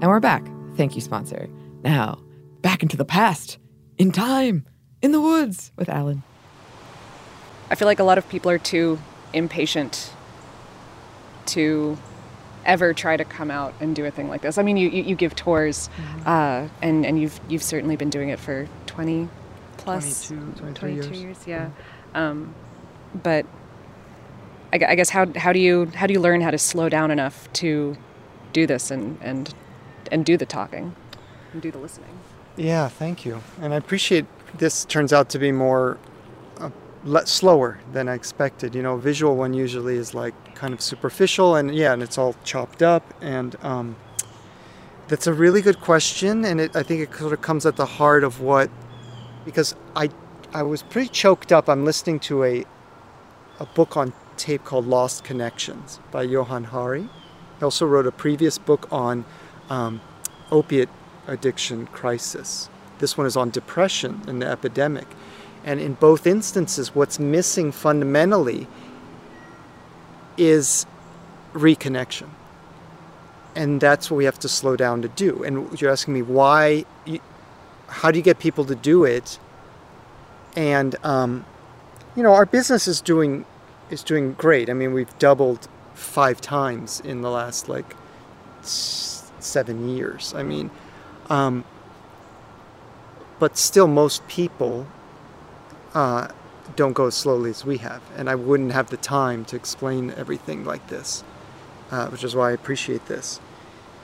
Speaker 1: And we're back. Thank you, sponsor. Now, back into the past, in time, in the woods with Alan.
Speaker 7: I feel like a lot of people are too impatient to ever try to come out and do a thing like this. I mean, you, you, you give tours, uh, and, and you've, you've certainly been doing it for 20, plus
Speaker 6: 22, 23 years.
Speaker 7: years. Yeah. Um, but I, I guess how how do you how do you learn how to slow down enough to do this and and and do the talking and do the listening?
Speaker 6: Yeah, thank you. And I appreciate this turns out to be more uh, le- slower than I expected. You know, visual one usually is like kind of superficial and yeah, and it's all chopped up and um, that's a really good question and it, I think it sort of comes at the heart of what because I I was pretty choked up. I'm listening to a a book on tape called Lost Connections by Johann Hari. He also wrote a previous book on um, opiate addiction crisis. This one is on depression and the epidemic. And in both instances, what's missing fundamentally is reconnection. And that's what we have to slow down to do. And you're asking me why, how do you get people to do it? And, um, you know, our business is doing, is doing great. I mean, we've doubled five times in the last like seven years. I mean, um, but still, most people uh, don't go as slowly as we have, and I wouldn't have the time to explain everything like this, uh, which is why I appreciate this.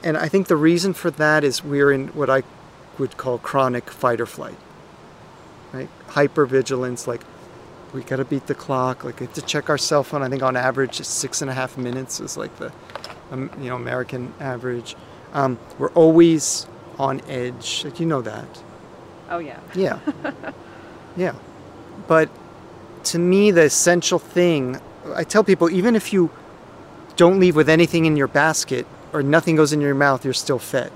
Speaker 6: And I think the reason for that is we're in what I would call chronic fight or flight, right? Hypervigilance, like we got to beat the clock. Like have to check our cell phone. I think on average, six and a half minutes is like the, um, you know, American average. Um, we're always on edge. Like you know that.
Speaker 7: Oh yeah.
Speaker 6: Yeah. yeah. But to me, the essential thing, I tell people, even if you don't leave with anything in your basket or nothing goes in your mouth, you're still fed.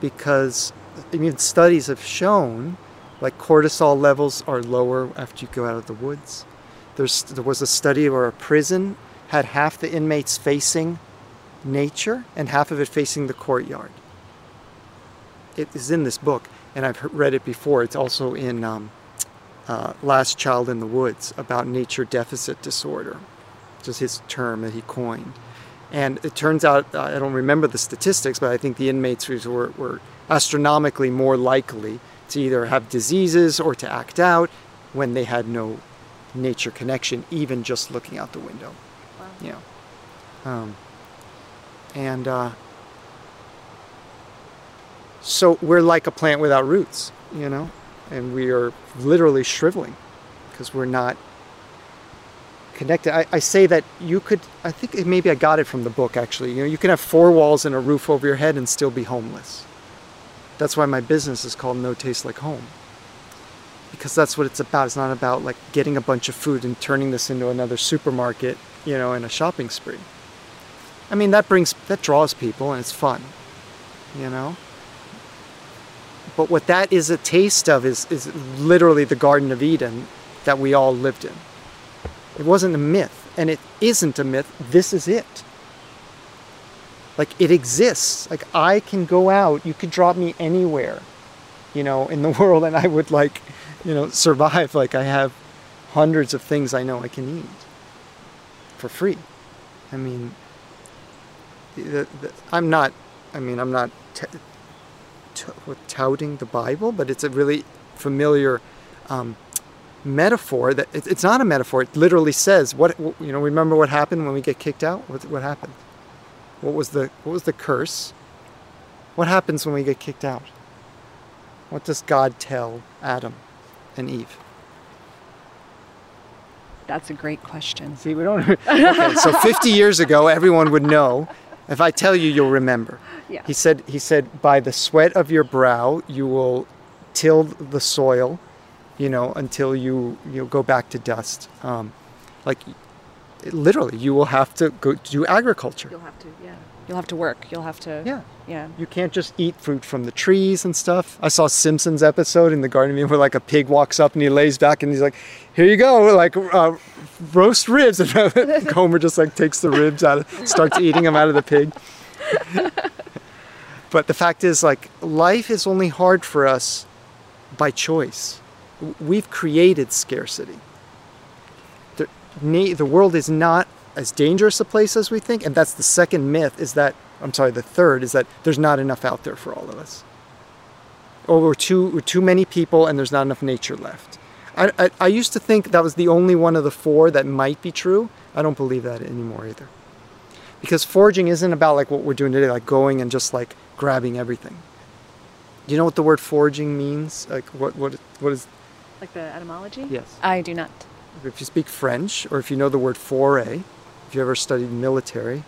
Speaker 6: Because I mean studies have shown like cortisol levels are lower after you go out of the woods. There's, there was a study where a prison had half the inmates facing nature and half of it facing the courtyard. It is in this book, and I've read it before. It's also in um, uh, Last Child in the Woods about nature deficit disorder, which is his term that he coined. And it turns out, uh, I don't remember the statistics, but I think the inmates were, were astronomically more likely to either have diseases or to act out when they had no nature connection, even just looking out the window. You know. Um, and uh, so we're like a plant without roots, you know, and we are literally shriveling because we're not connected. I, I say that you could, I think maybe I got it from the book actually. You know, you can have four walls and a roof over your head and still be homeless. That's why my business is called No Taste Like Home. Because that's what it's about. It's not about like getting a bunch of food and turning this into another supermarket, you know, in a shopping spree. I mean, that brings, that draws people and it's fun, you know? But what that is a taste of is, is literally the Garden of Eden that we all lived in. It wasn't a myth, and it isn't a myth. This is it. Like it exists. Like I can go out, you could drop me anywhere, you know, in the world, and I would like, you know, survive. Like I have hundreds of things I know I can eat for free. I mean, the, the, I'm not. I mean, I'm not t- t- touting the Bible, but it's a really familiar um, metaphor. That it, it's not a metaphor. It literally says what you know. Remember what happened when we get kicked out? What, what happened? What was the what was the curse? What happens when we get kicked out? What does God tell Adam and Eve?
Speaker 7: That's a great question.
Speaker 6: See, we don't. okay, so 50 years ago, everyone would know. If I tell you, you'll remember.
Speaker 7: Yeah.
Speaker 6: He said. He said, by the sweat of your brow, you will till the soil, you know, until you you go back to dust. Um, like, literally, you will have to go do agriculture.
Speaker 7: You'll have to, yeah. You'll have to work. You'll have to.
Speaker 6: Yeah.
Speaker 7: Yeah.
Speaker 6: You can't just eat fruit from the trees and stuff. I saw Simpsons episode in the Garden of Eden where like a pig walks up and he lays back and he's like, "Here you go, like uh, roast ribs." And Homer just like takes the ribs out, of, starts eating them out of the pig. but the fact is, like, life is only hard for us by choice. We've created scarcity. The, the world is not as dangerous a place as we think, and that's the second myth. Is that I'm sorry, the third is that there's not enough out there for all of us. or we're too we're too many people and there's not enough nature left. I, I, I used to think that was the only one of the four that might be true. I don't believe that anymore either. Because foraging isn't about like what we're doing today, like going and just like grabbing everything. Do you know what the word foraging means? Like what what what is
Speaker 7: Like the etymology?
Speaker 6: Yes.
Speaker 7: I do not.
Speaker 6: if you speak French or if you know the word foray, if you ever studied military,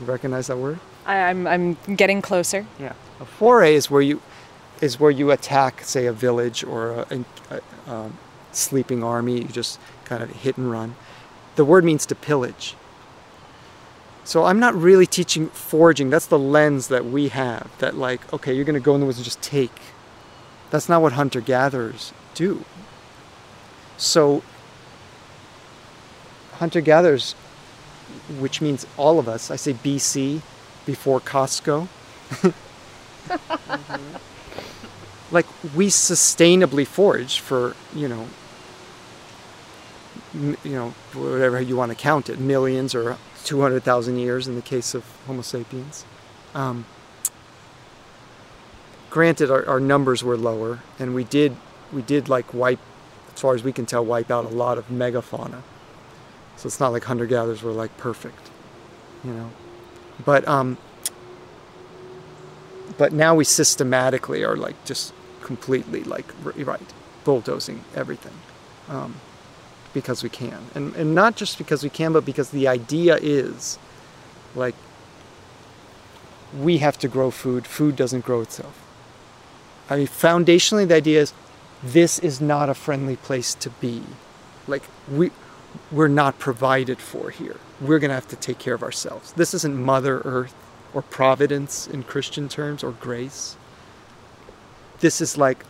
Speaker 6: you recognize that word?
Speaker 7: I, I'm I'm getting closer.
Speaker 6: Yeah. A foray is where you is where you attack, say, a village or a, a, a um, sleeping army. You just kind of hit and run. The word means to pillage. So I'm not really teaching foraging. That's the lens that we have. That like, okay, you're going to go in the woods and just take. That's not what hunter gatherers do. So hunter gatherers, which means all of us. I say BC, before Costco. like we sustainably forage for you know m- you know whatever you want to count it millions or 200,000 years in the case of homo sapiens. Um, granted our, our numbers were lower and we did we did like wipe as far as we can tell wipe out a lot of megafauna. So it's not like hunter gatherers were like perfect you know but um but now we systematically are like just completely like right bulldozing everything um, because we can. And and not just because we can but because the idea is like we have to grow food. Food doesn't grow itself. I mean foundationally the idea is this is not a friendly place to be. Like we we're not provided for here we're going to have to take care of ourselves this isn't mother earth or providence in christian terms or grace this is like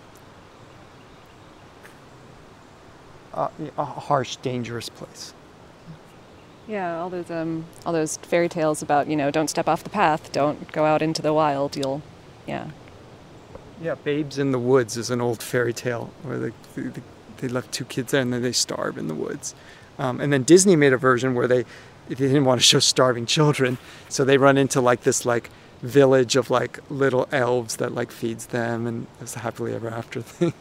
Speaker 6: a, a harsh dangerous place
Speaker 7: Yeah, all those um all those fairy tales about, you know, don't step off the path, don't go out into the wild, you'll yeah.
Speaker 6: Yeah, Babes in the Woods is an old fairy tale where they, they, they left two kids there and then they starve in the woods. Um, and then Disney made a version where they, they didn't want to show starving children, so they run into like this like village of like little elves that like feeds them and it's a happily ever after thing.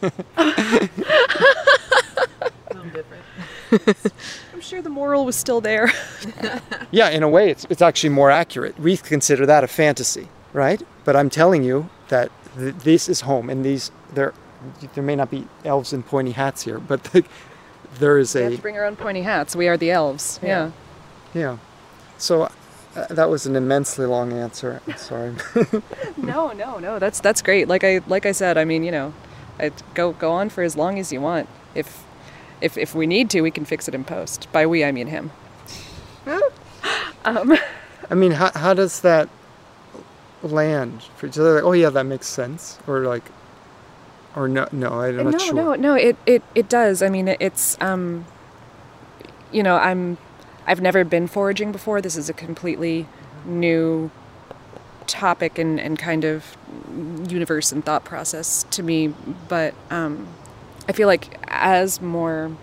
Speaker 7: I'm sure the moral was still there.
Speaker 6: yeah, in a way, it's, it's actually more accurate. We consider that a fantasy, right? But I'm telling you that th- this is home, and these there there may not be elves in pointy hats here, but the, there is
Speaker 7: we
Speaker 6: a
Speaker 7: have to bring our own pointy hats. We are the elves. Yeah.
Speaker 6: yeah. So uh, that was an immensely long answer. I'm sorry.
Speaker 7: no, no, no. That's that's great. Like I like I said, I mean, you know, I'd go go on for as long as you want. If if if we need to, we can fix it in post. By we, I mean him. um,
Speaker 6: I mean, how how does that land for each other? Like, oh yeah, that makes sense. Or like, or no, no, I'm not
Speaker 7: no,
Speaker 6: sure.
Speaker 7: no, no. It, it it does. I mean, it's um, you know, I'm I've never been foraging before. This is a completely new topic and, and kind of universe and thought process to me. But um, I feel like as more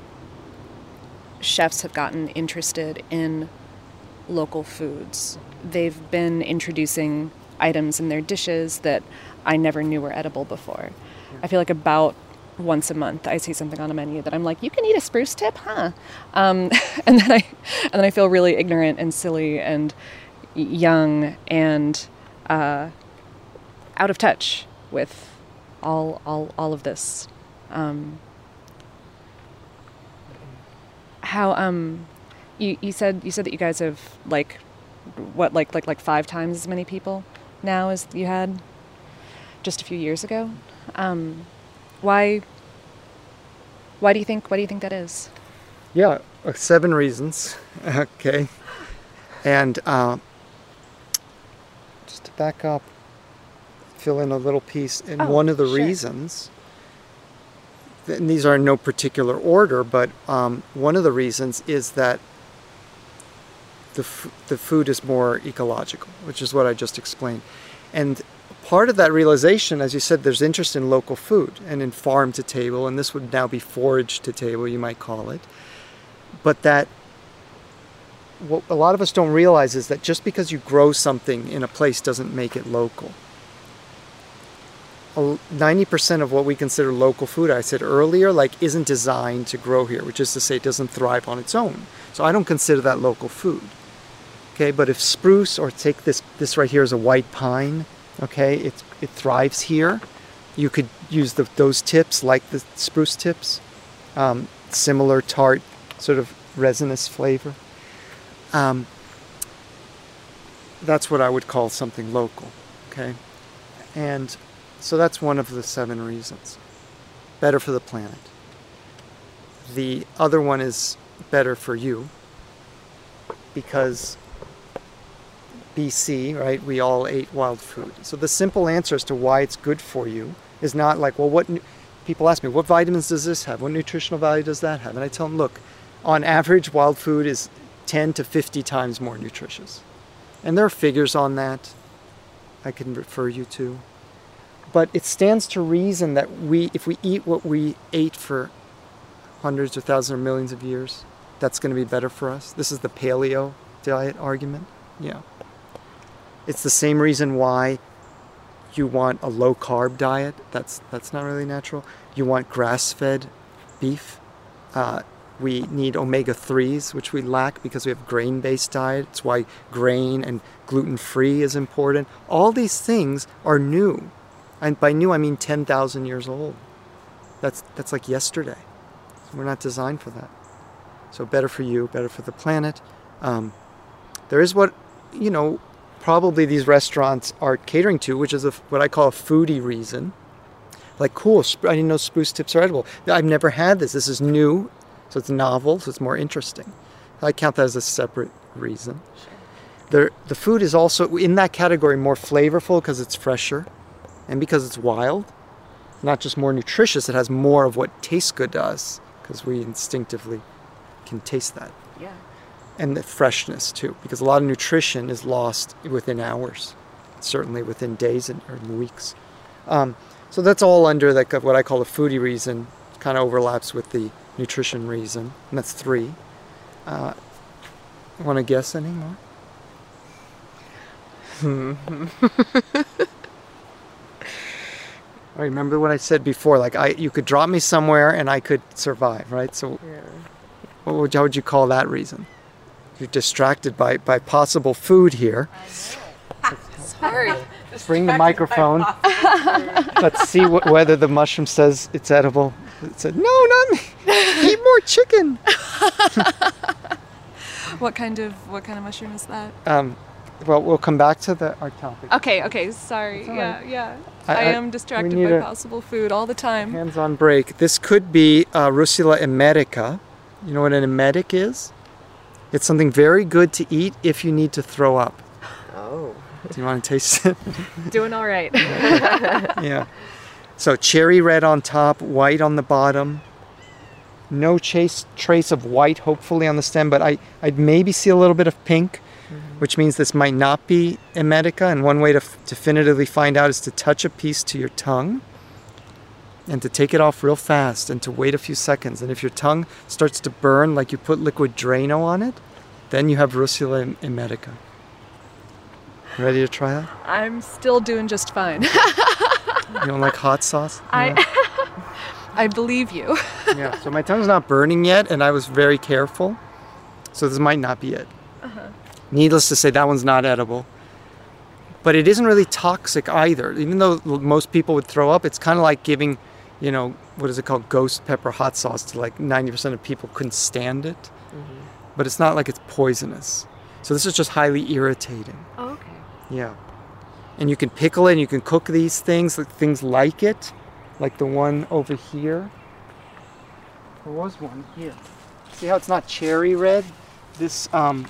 Speaker 7: chefs have gotten interested in local foods, they've been introducing items in their dishes that I never knew were edible before. I feel like about once a month I see something on a menu that I'm like, you can eat a spruce tip, huh? Um, and then I and then I feel really ignorant and silly and young and uh, out of touch with all all all of this. Um, how um, you you said you said that you guys have like what like like like five times as many people now as you had just a few years ago. Um, why why do you think why do you think that is?
Speaker 6: Yeah, uh, seven reasons. okay. And uh, just to back up, fill in a little piece. And
Speaker 7: Oh,
Speaker 6: one of the
Speaker 7: sure.
Speaker 6: reasons, and these are in no particular order, but um, one of the reasons is that the, f- the food is more ecological, which is what I just explained. And part of that realization, as you said, there's interest in local food and in farm to table, and this would now be forage to table, you might call it. But that what a lot of us don't realize is that just because you grow something in a place doesn't make it local. 90% of what we consider local food, I said earlier, like isn't designed to grow here, which is to say it doesn't thrive on its own. So I don't consider that local food. Okay, but if spruce or take this this right here is a white pine, okay, it it thrives here. You could use the, those tips like the spruce tips, um, similar tart, sort of resinous flavor. Um, that's what I would call something local, okay? And so that's one of the seven reasons. Better for the planet. The other one is better for you because BC, right? We all ate wild food. So the simple answer as to why it's good for you is not like, well, what people ask me, what vitamins does this have? What nutritional value does that have? And I tell them, look, on average, wild food is 10 to 50 times more nutritious. And there are figures on that I can refer you to. But it stands to reason that we, if we eat what we ate for hundreds or thousands or millions of years, that's going to be better for us. This is the paleo diet argument. Yeah. It's the same reason why you want a low carb diet. That's that's not really natural. You want grass fed beef. Uh, we need omega 3s, which we lack because we have grain based diet. It's why grain and gluten free is important. All these things are new. And by new, I mean 10,000 years old. That's, that's like yesterday. We're not designed for that. So, better for you, better for the planet. Um, there is what, you know, probably these restaurants are catering to, which is a, what I call a foodie reason. Like, cool, I didn't know spruce tips are edible. I've never had this. This is new, so it's novel, so it's more interesting. I count that as a separate reason. The, the food is also in that category more flavorful because it's fresher and because it's wild. Not just more nutritious, it has more of what tastes good to us because we instinctively can taste that. And the freshness too, because a lot of nutrition is lost within hours, certainly within days and or weeks. Um, so that's all under like what I call the foodie reason, kind of overlaps with the nutrition reason, and that's three. Uh, Want to guess any more? I remember what I said before. Like I, you could drop me somewhere and I could survive, right? So, yeah. what would how would you call that reason? You're distracted by by possible food here.
Speaker 7: Sorry.
Speaker 6: Bring the microphone. Let's see wh- whether the mushroom says it's edible. It said, "No, not me. Eat more chicken."
Speaker 7: What kind of what kind of mushroom is that?
Speaker 6: Um, well, we'll come back to the our topic.
Speaker 7: Okay, okay, sorry.
Speaker 6: all
Speaker 7: Yeah,
Speaker 6: right.
Speaker 7: yeah.
Speaker 6: I-
Speaker 7: I,
Speaker 6: I-
Speaker 7: am distracted by
Speaker 6: a-
Speaker 7: possible food all the time.
Speaker 6: Hands on break. This could be uh, Russula emetica. You know what an emetic is? It's something very good to eat if you need to throw up.
Speaker 11: Oh.
Speaker 6: Do you want to taste it?
Speaker 7: Doing all right.
Speaker 6: yeah. So cherry red on top, white on the bottom. No chase, trace of white, hopefully, on the stem, but I, I'd maybe see a little bit of pink, mm-hmm. which means this might not be emetica. And one way to f- definitively find out is to touch a piece to your tongue and to take it off real fast and to wait a few seconds. And if your tongue starts to burn like you put liquid Drano on it, then you have Russula em- emetica. Ready to try that?
Speaker 7: I'm still doing just fine.
Speaker 6: You don't like hot sauce?
Speaker 7: I I believe you.
Speaker 6: yeah, so my tongue's not burning yet, and I was very careful. So this might not be it.
Speaker 7: Uh-huh.
Speaker 6: Needless to say, that one's not edible. But it isn't really toxic either. Even though most people would throw up, it's kind of like giving, you know, what is it called, ghost pepper hot sauce to like 90% of people couldn't stand it. But it's not like it's poisonous. So this is just highly irritating.
Speaker 7: Oh, okay.
Speaker 6: Yeah. And you can pickle it and you can cook these things, like things like it, like the one over here. There was one here. See how it's not cherry red? This um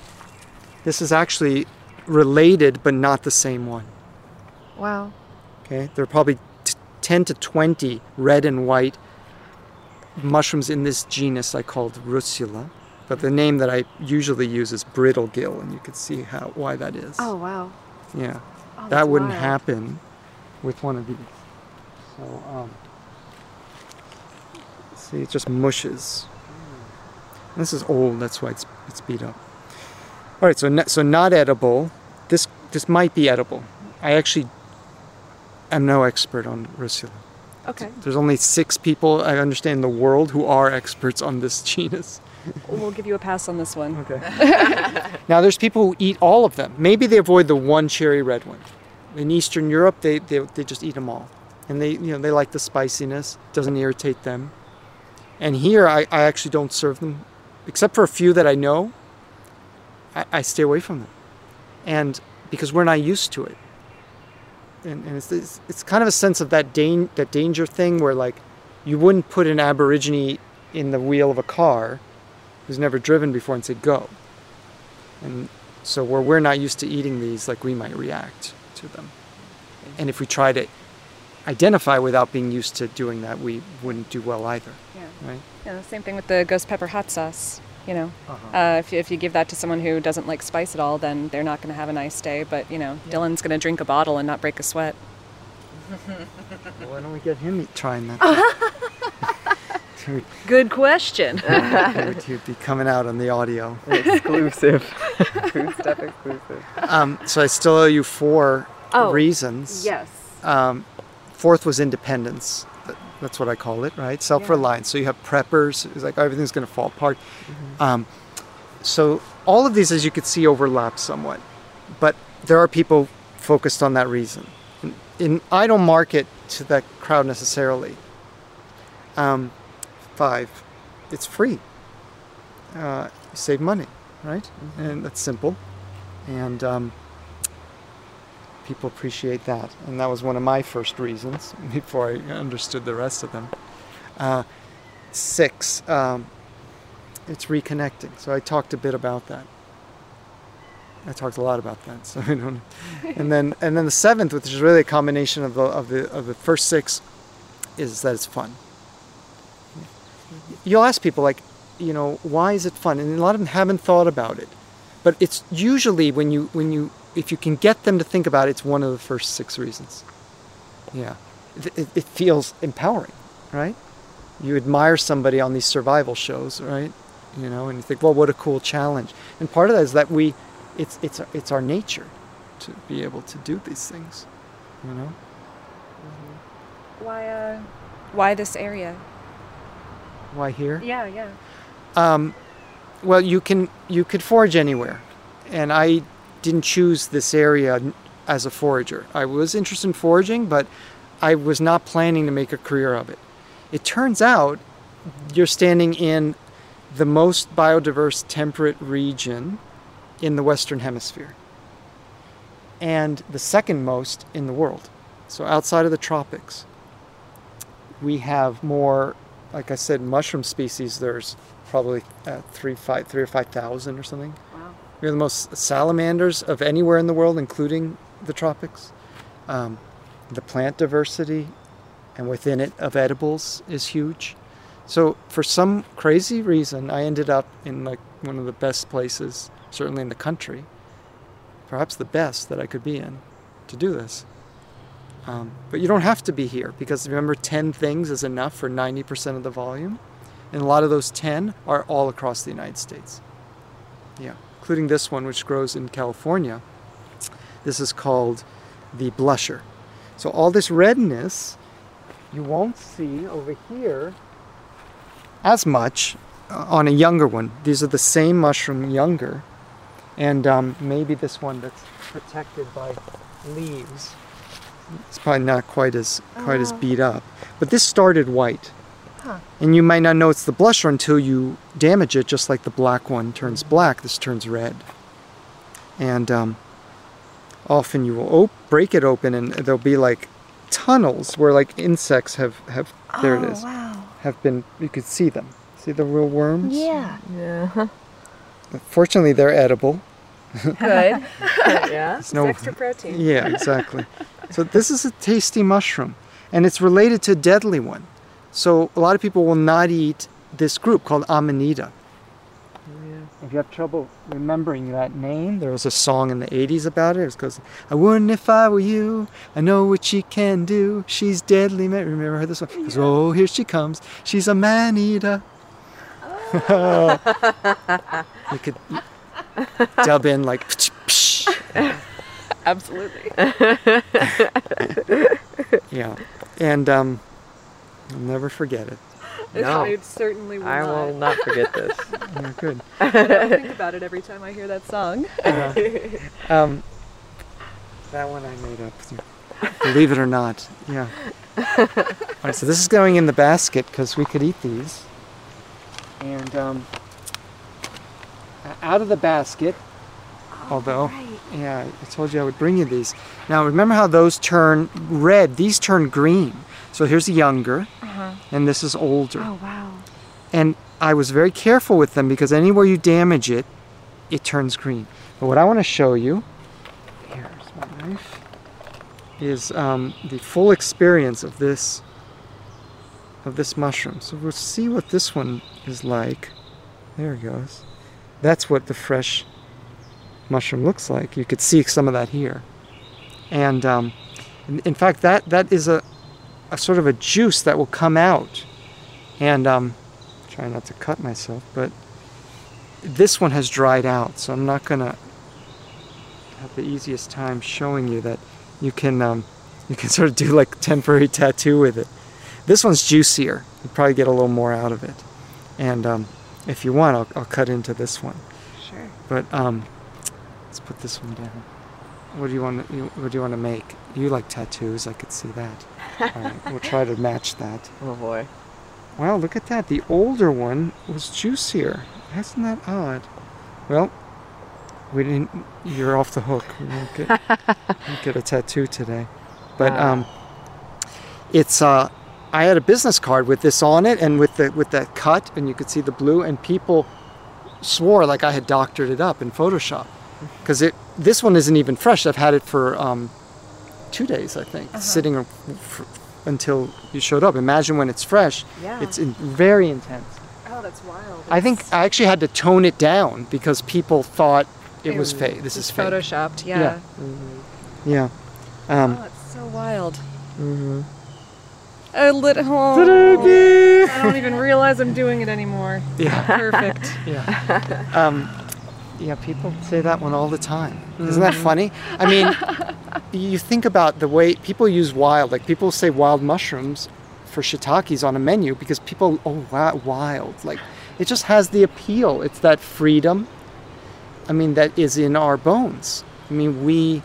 Speaker 6: this is actually related but not the same one.
Speaker 7: Wow.
Speaker 6: Okay? they're probably 10 to 20 red and white mushrooms in this genus I called Russula. But the name that I usually use is brittle gill, and you can see how why that is.
Speaker 7: Oh wow.
Speaker 6: Yeah.
Speaker 7: Oh,
Speaker 6: that wouldn't
Speaker 7: wild.
Speaker 6: happen with one of these. So, um, see, it just mushes. This is old, that's why it's, it's beat up. All right, so, not, so not edible. This, this might be edible. I actually am no expert on Russula.
Speaker 7: Okay.
Speaker 6: There's only six people I understand in the world who are experts on this genus.
Speaker 7: We'll give you a pass on this one.
Speaker 6: Okay. Now, there's people who eat all of them. Maybe they avoid the one cherry red one. In Eastern Europe, they, they, they just eat them all. And they, you know, they like the spiciness, doesn't irritate them. And here, I, I actually don't serve them, except for a few that I know, I, I stay away from them. And because we're not used to it. And, and it's, it's, it's kind of a sense of that, dan- that danger thing where, like, you wouldn't put an Aborigine in the wheel of a car who's never driven before and say, go. And so where we're not used to eating these, like we might react to them. And if we try to identify without being used to doing that, we wouldn't do well either.
Speaker 7: Yeah.
Speaker 6: Right?
Speaker 7: Yeah, same thing with the ghost pepper hot sauce. You know,
Speaker 6: Uh-huh.
Speaker 7: uh, if, you- if you give that to someone who doesn't like spice at all, then they're not going to have a nice day. But, you know, Dylan's going to drink a bottle and not break a sweat.
Speaker 6: Well, why don't we get him trying that? He
Speaker 7: Good question.
Speaker 6: would he'd be coming out on the audio.
Speaker 1: Exclusive. Food stuff exclusive.
Speaker 6: Um, so I still owe you four
Speaker 7: Oh,
Speaker 6: reasons.
Speaker 7: yes.
Speaker 6: Um, fourth was independence. Th- That's what I call it, right? Self-reliance. So you have preppers. It's like everything's going to fall apart. Um, so all of these, as you could see, overlap somewhat, but there are people focused on that reason. And, and I don't market to that crowd necessarily. Um, five, it's free. Uh, you save money, right? And that's simple. And um, people appreciate that. And that was one of my first reasons before I understood the rest of them. Uh, six, um, it's reconnecting. So I talked a bit about that. I talked a lot about that. So I don't. And then and then the seventh, which is really a combination of the of the of the first six, is that it's fun. You'll ask people like, you know, why is it fun? And a lot of them haven't thought about it. But it's usually when you when you if you can get them to think about it, it's one of the first six reasons. Yeah, it, it, feels empowering, right? You admire somebody on these survival shows, right? You know, and you think, well, what a cool challenge. And part of that is that we, it's it's it's our nature to be able to do these things, you know.
Speaker 7: Why, uh, why this area?
Speaker 6: Why here?
Speaker 7: Yeah, yeah.
Speaker 6: Um, well, you can you could forage anywhere, and I didn't choose this area as a forager. I was interested in foraging, but I was not planning to make a career of it. It turns out you're standing in the most biodiverse temperate region in the Western Hemisphere, and the second most in the world. So outside of the tropics, we have more, like I said, mushroom species. There's probably uh, three, five, three or five thousand or something. We have the most salamanders of anywhere in the world, including the tropics. Um, the plant diversity, and within it of edibles, is huge. So for some crazy reason, I ended up in like one of the best places, certainly in the country, perhaps the best that I could be in, to do this. Um, but you don't have to be here because remember, 10 things is enough for 90% of the volume. And a lot of those 10 are all across the United States. Yeah, including this one, which grows in California. This is called the blusher. So all this redness you won't see over here as much uh, on a younger one. These are the same mushroom, younger. And um, maybe this one that's protected by leaves. It's probably not quite as quite as
Speaker 4: Oh.
Speaker 6: beat up. But this started white.
Speaker 4: Huh.
Speaker 6: And you might not know it's the blusher until you damage it, just like the black one turns black, this turns red. And um, often you will op- break it open and there'll be like tunnels where like insects have, have there it
Speaker 4: Oh, wow.
Speaker 6: have been, you could see them. See the real worms?
Speaker 4: Yeah.
Speaker 1: Yeah.
Speaker 6: Fortunately, they're edible.
Speaker 7: Good.
Speaker 1: yeah.
Speaker 6: There's no-
Speaker 7: extra protein.
Speaker 6: Yeah, exactly. so this is a tasty mushroom, and it's related to a deadly one. So a lot of people will not eat this group called Amanita. If you have trouble remembering that name, there was a song in the 80s about it. It goes, I wouldn't if I were you. I know what she can do. She's deadly. ma-" Remember her this one? It goes, oh, here she comes. She's a man eater. you could dub in like,
Speaker 7: Absolutely.
Speaker 6: yeah, and um, I'll never forget it.
Speaker 1: No.
Speaker 7: I certainly will
Speaker 1: I will not forget this.
Speaker 6: Yeah, good.
Speaker 7: I think about it every time I hear that song.
Speaker 6: Um, that one I made up. Believe it or not, yeah. All right, so this is going in the basket because we could eat these. And um, out of the basket, although, yeah, I told you I would bring you these. Now, remember how those turn red? These turn green. So here's younger,
Speaker 7: Uh-huh.
Speaker 6: and this is older.
Speaker 7: Oh, wow.
Speaker 6: And I was very careful with them because anywhere you damage it, it turns green. But what I want to show you, here's my knife, is um, the full experience of this of this mushroom. So we'll see what this one is like. There it goes. That's what the fresh mushroom looks like. You could see some of that here. And um, in, in fact, that that is a, a sort of a juice that will come out. And um, try not to cut myself, but this one has dried out, so I'm not gonna have the easiest time showing you that you can um, you can sort of do like temporary tattoo with it. This one's juicier. You probably get a little more out of it. And um, if you want, I'll, I'll cut into this one.
Speaker 7: Sure.
Speaker 6: But um, let's put this one down. What do you want? To, what do you want to make? You like tattoos? I could see that. Right, we'll try to match that.
Speaker 1: Oh boy.
Speaker 6: Wow, look at that. The older one was juicier. Isn't that odd? Well, we didn't. You're off the hook. We won't get, won't get a tattoo today. But um, it's uh, I had a business card with this on it and with the with that cut, and you could see the blue, and people swore like I had doctored it up in Photoshop because it this one isn't even fresh. I've had it for um, two days, I think, sitting f- until you showed up. Imagine when it's fresh.
Speaker 7: Yeah.
Speaker 6: It's in, very intense.
Speaker 7: Oh, that's wild.
Speaker 6: I think I actually had to tone it down because people thought it was fake. This is fake.
Speaker 7: photoshopped. Yeah.
Speaker 6: Yeah. Um,
Speaker 7: Oh, it's so wild.
Speaker 6: Mm-hmm.
Speaker 7: A little.
Speaker 6: Ta-da!
Speaker 7: I don't even realize I'm doing it anymore.
Speaker 6: Yeah.
Speaker 7: Perfect.
Speaker 6: Yeah. Um, yeah, people say that one all the time. Isn't that funny? I mean, you think about the way people use wild, like people say wild mushrooms for shiitakes on a menu because people, oh, wow, wild. Like, it just has the appeal. It's that freedom, I mean, that is in our bones. I mean, we,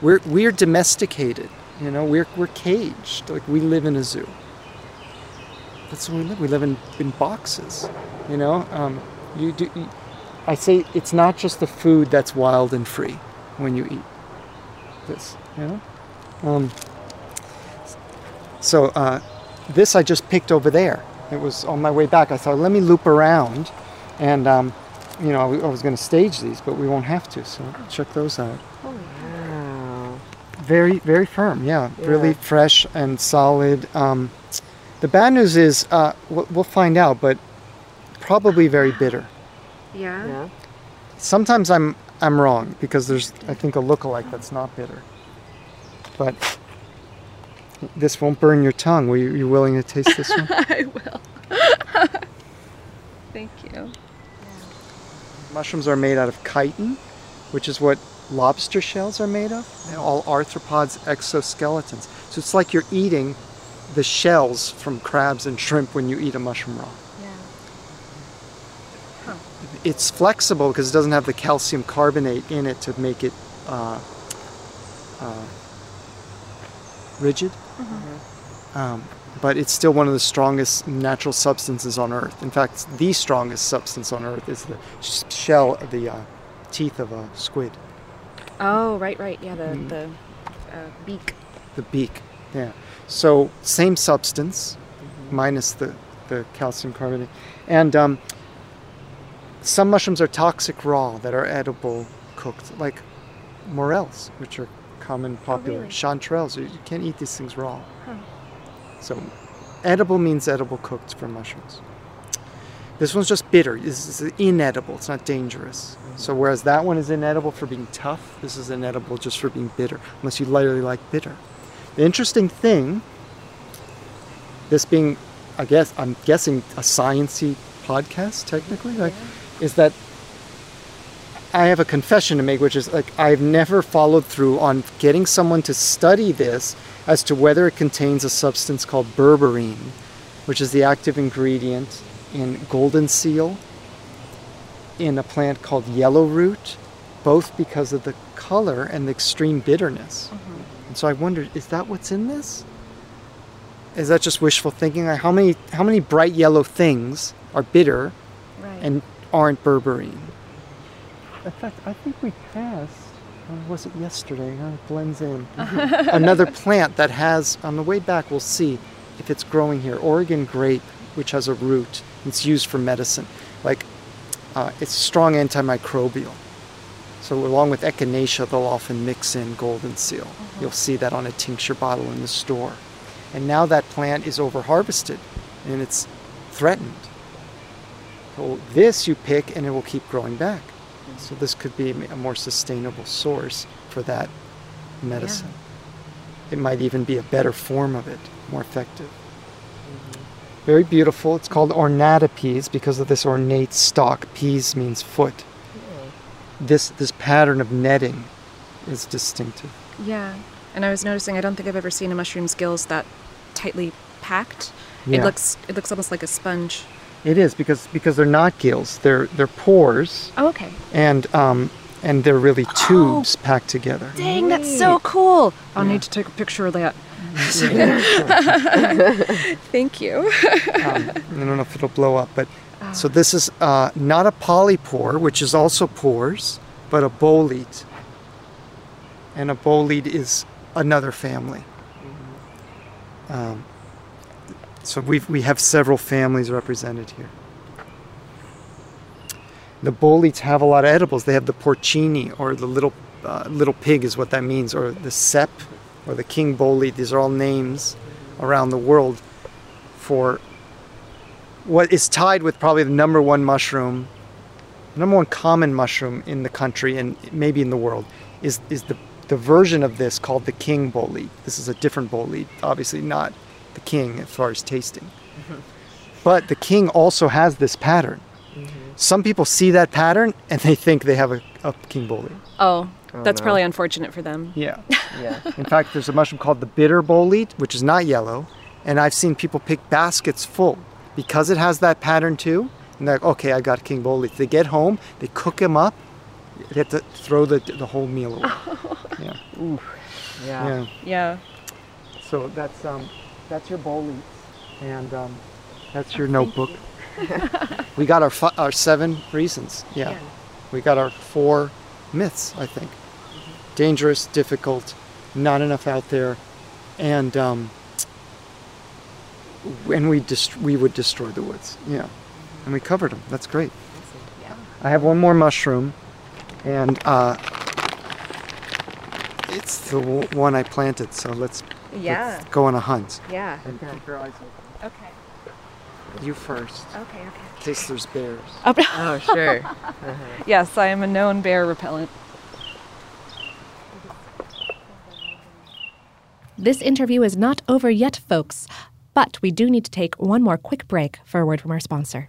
Speaker 6: we're, we're domesticated, you know, we're, we're caged. Like, we live in a zoo. That's where we live. We live in, in boxes, you know. Um, you do. I say it's not just the food that's wild and free when you eat this, you know. Um, so uh, this I just picked over there. It was on my way back. I thought, let me loop around, and um, you know, I was- I was going to stage these, but we won't have to. So check those out.
Speaker 1: Wow.
Speaker 6: Very, very firm. Yeah,
Speaker 1: Yeah.
Speaker 6: really fresh and solid. Um, the bad news is uh, we'll, we'll find out, but probably very bitter.
Speaker 7: Yeah.
Speaker 1: Yeah.
Speaker 6: Sometimes I'm I'm wrong because there's I think a lookalike that's not bitter. But this won't burn your tongue. Were you, you willing to taste this one?
Speaker 7: I will. Thank you.
Speaker 6: Mushrooms are made out of chitin, which is what lobster shells are made of. They're all arthropods exoskeletons. So it's like you're eating the shells from crabs and shrimp when you eat a mushroom raw. It's flexible because it doesn't have the calcium carbonate in it to make it uh, uh, rigid. Um, but it's still one of the strongest natural substances on Earth. In fact, the strongest substance on Earth is the sh- shell, the uh, teeth of a squid,
Speaker 7: Oh, right, right. Yeah, the
Speaker 6: Mm.
Speaker 7: the uh, beak.
Speaker 6: the beak. Yeah. So same substance, minus the, the calcium carbonate. And um, some mushrooms are toxic raw that are edible cooked, like morels, which are common, oh, popular.
Speaker 7: really?
Speaker 6: Chanterelles, you can't eat these things raw.
Speaker 7: Huh.
Speaker 6: So, edible means edible cooked for mushrooms. This one's just bitter. This is inedible. It's not dangerous. Mm. So, whereas that one is inedible for being tough, this is inedible just for being bitter, unless you literally like bitter. The interesting thing, this being, I guess, I'm guessing a sciency podcast, technically, like, is that I have a confession to make, which is like I've never followed through on getting someone to study this as to whether it contains a substance called berberine, which is the active ingredient in golden seal, in a plant called yellow root, both because of the color and the extreme bitterness. Mm-hmm. And so I wondered, is that what's in this? Is that just wishful thinking? Like how many how many bright yellow things are bitter
Speaker 7: Right.
Speaker 6: and aren't berberine? In fact, I think we passed. Or was it yesterday? Huh? It blends in. Another plant that has on the way back. We'll see if it's growing here. Oregon grape, which has a root. It's used for medicine. Like uh, it's strong antimicrobial. So along with echinacea, they'll often mix in golden seal. You'll see that on a tincture bottle in the store. And now that plant is over harvested and it's threatened. So this you pick and it will keep growing back. So this could be a more sustainable source for that medicine. It might even be a better form of it, more effective. Very beautiful. It's called ornatipes because of this ornate stalk. Peas means foot. This this pattern of netting is distinctive.
Speaker 7: Yeah. And I was noticing I don't think I've ever seen a mushroom's gills that tightly packed. It looks it looks almost like a sponge.
Speaker 6: It is because because they're not gills. They're they're pores
Speaker 7: Oh, okay.
Speaker 6: and um and they're really tubes packed together.
Speaker 7: Dang, that's so cool. I'll need to take a picture of that. Thank you.
Speaker 6: um, I don't know if it'll blow up, but so this is uh, not a polypore, which is also pores, but a bolete. And a bolete is another family. Um, so we we have several families represented here. The boletes have a lot of edibles. They have the porcini, or the little uh, little pig, is what that means, or the cep, or the king bolete. These are all names around the world for what is tied with probably the number one mushroom, number one common mushroom in the country and maybe in the world, is is the the version of this called the king bolete. This is a different bolete, obviously not the king as far as tasting. But the king also has this pattern. Some people see that pattern and they think they have a, a king bolete.
Speaker 7: Oh,
Speaker 6: Oh,
Speaker 7: that's
Speaker 6: no.
Speaker 7: probably unfortunate for them.
Speaker 6: Yeah. Yeah. In fact, there's a mushroom called the bitter bolete, which is not yellow, and I've seen people pick baskets full because it has that pattern too. And they're like, okay, I got king bolete. They get home, they cook him up, they have to throw the, the whole meal away. Yeah.
Speaker 1: Yeah.
Speaker 6: Yeah.
Speaker 7: Yeah.
Speaker 6: So that's um, that's your bowl bolete, and um, that's your notebook. we got our fi- our seven reasons. Yeah. We got our four myths, I think. Dangerous, difficult, not enough out there, and um, and we dest- we would destroy the woods. Yeah. And we covered them. That's great. I have one more mushroom, and uh, it's the w- one I planted. So let's,
Speaker 7: Yeah.
Speaker 6: let's go on a hunt.
Speaker 7: Yeah.
Speaker 6: And keep your eyes open.
Speaker 7: Okay.
Speaker 6: You first.
Speaker 7: Okay, okay.
Speaker 6: In case there's bears.
Speaker 1: Oh, oh, sure.
Speaker 7: Yes, I am a known bear repellent.
Speaker 4: This interview is not over yet, folks, but we do need to take one more quick break for a word from our sponsor.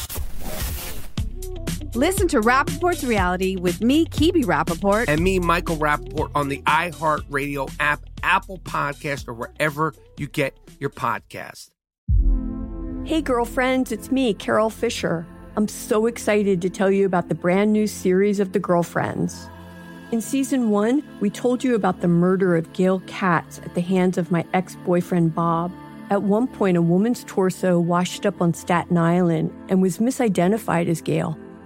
Speaker 5: Listen to Rapaport's reality with me, Kebe Rapaport.
Speaker 9: And me, Michael Rapaport, on the iHeartRadio app, Apple Podcast, or wherever you get your podcast.
Speaker 10: Hey, girlfriends, it's me, Carole Fisher. I'm so excited to tell you about the brand new series of The Girlfriends. In season one, we told you about the murder of Gail Katz at the hands of my ex boyfriend, Bob. At one point, a woman's torso washed up on Staten Island and was misidentified as Gail.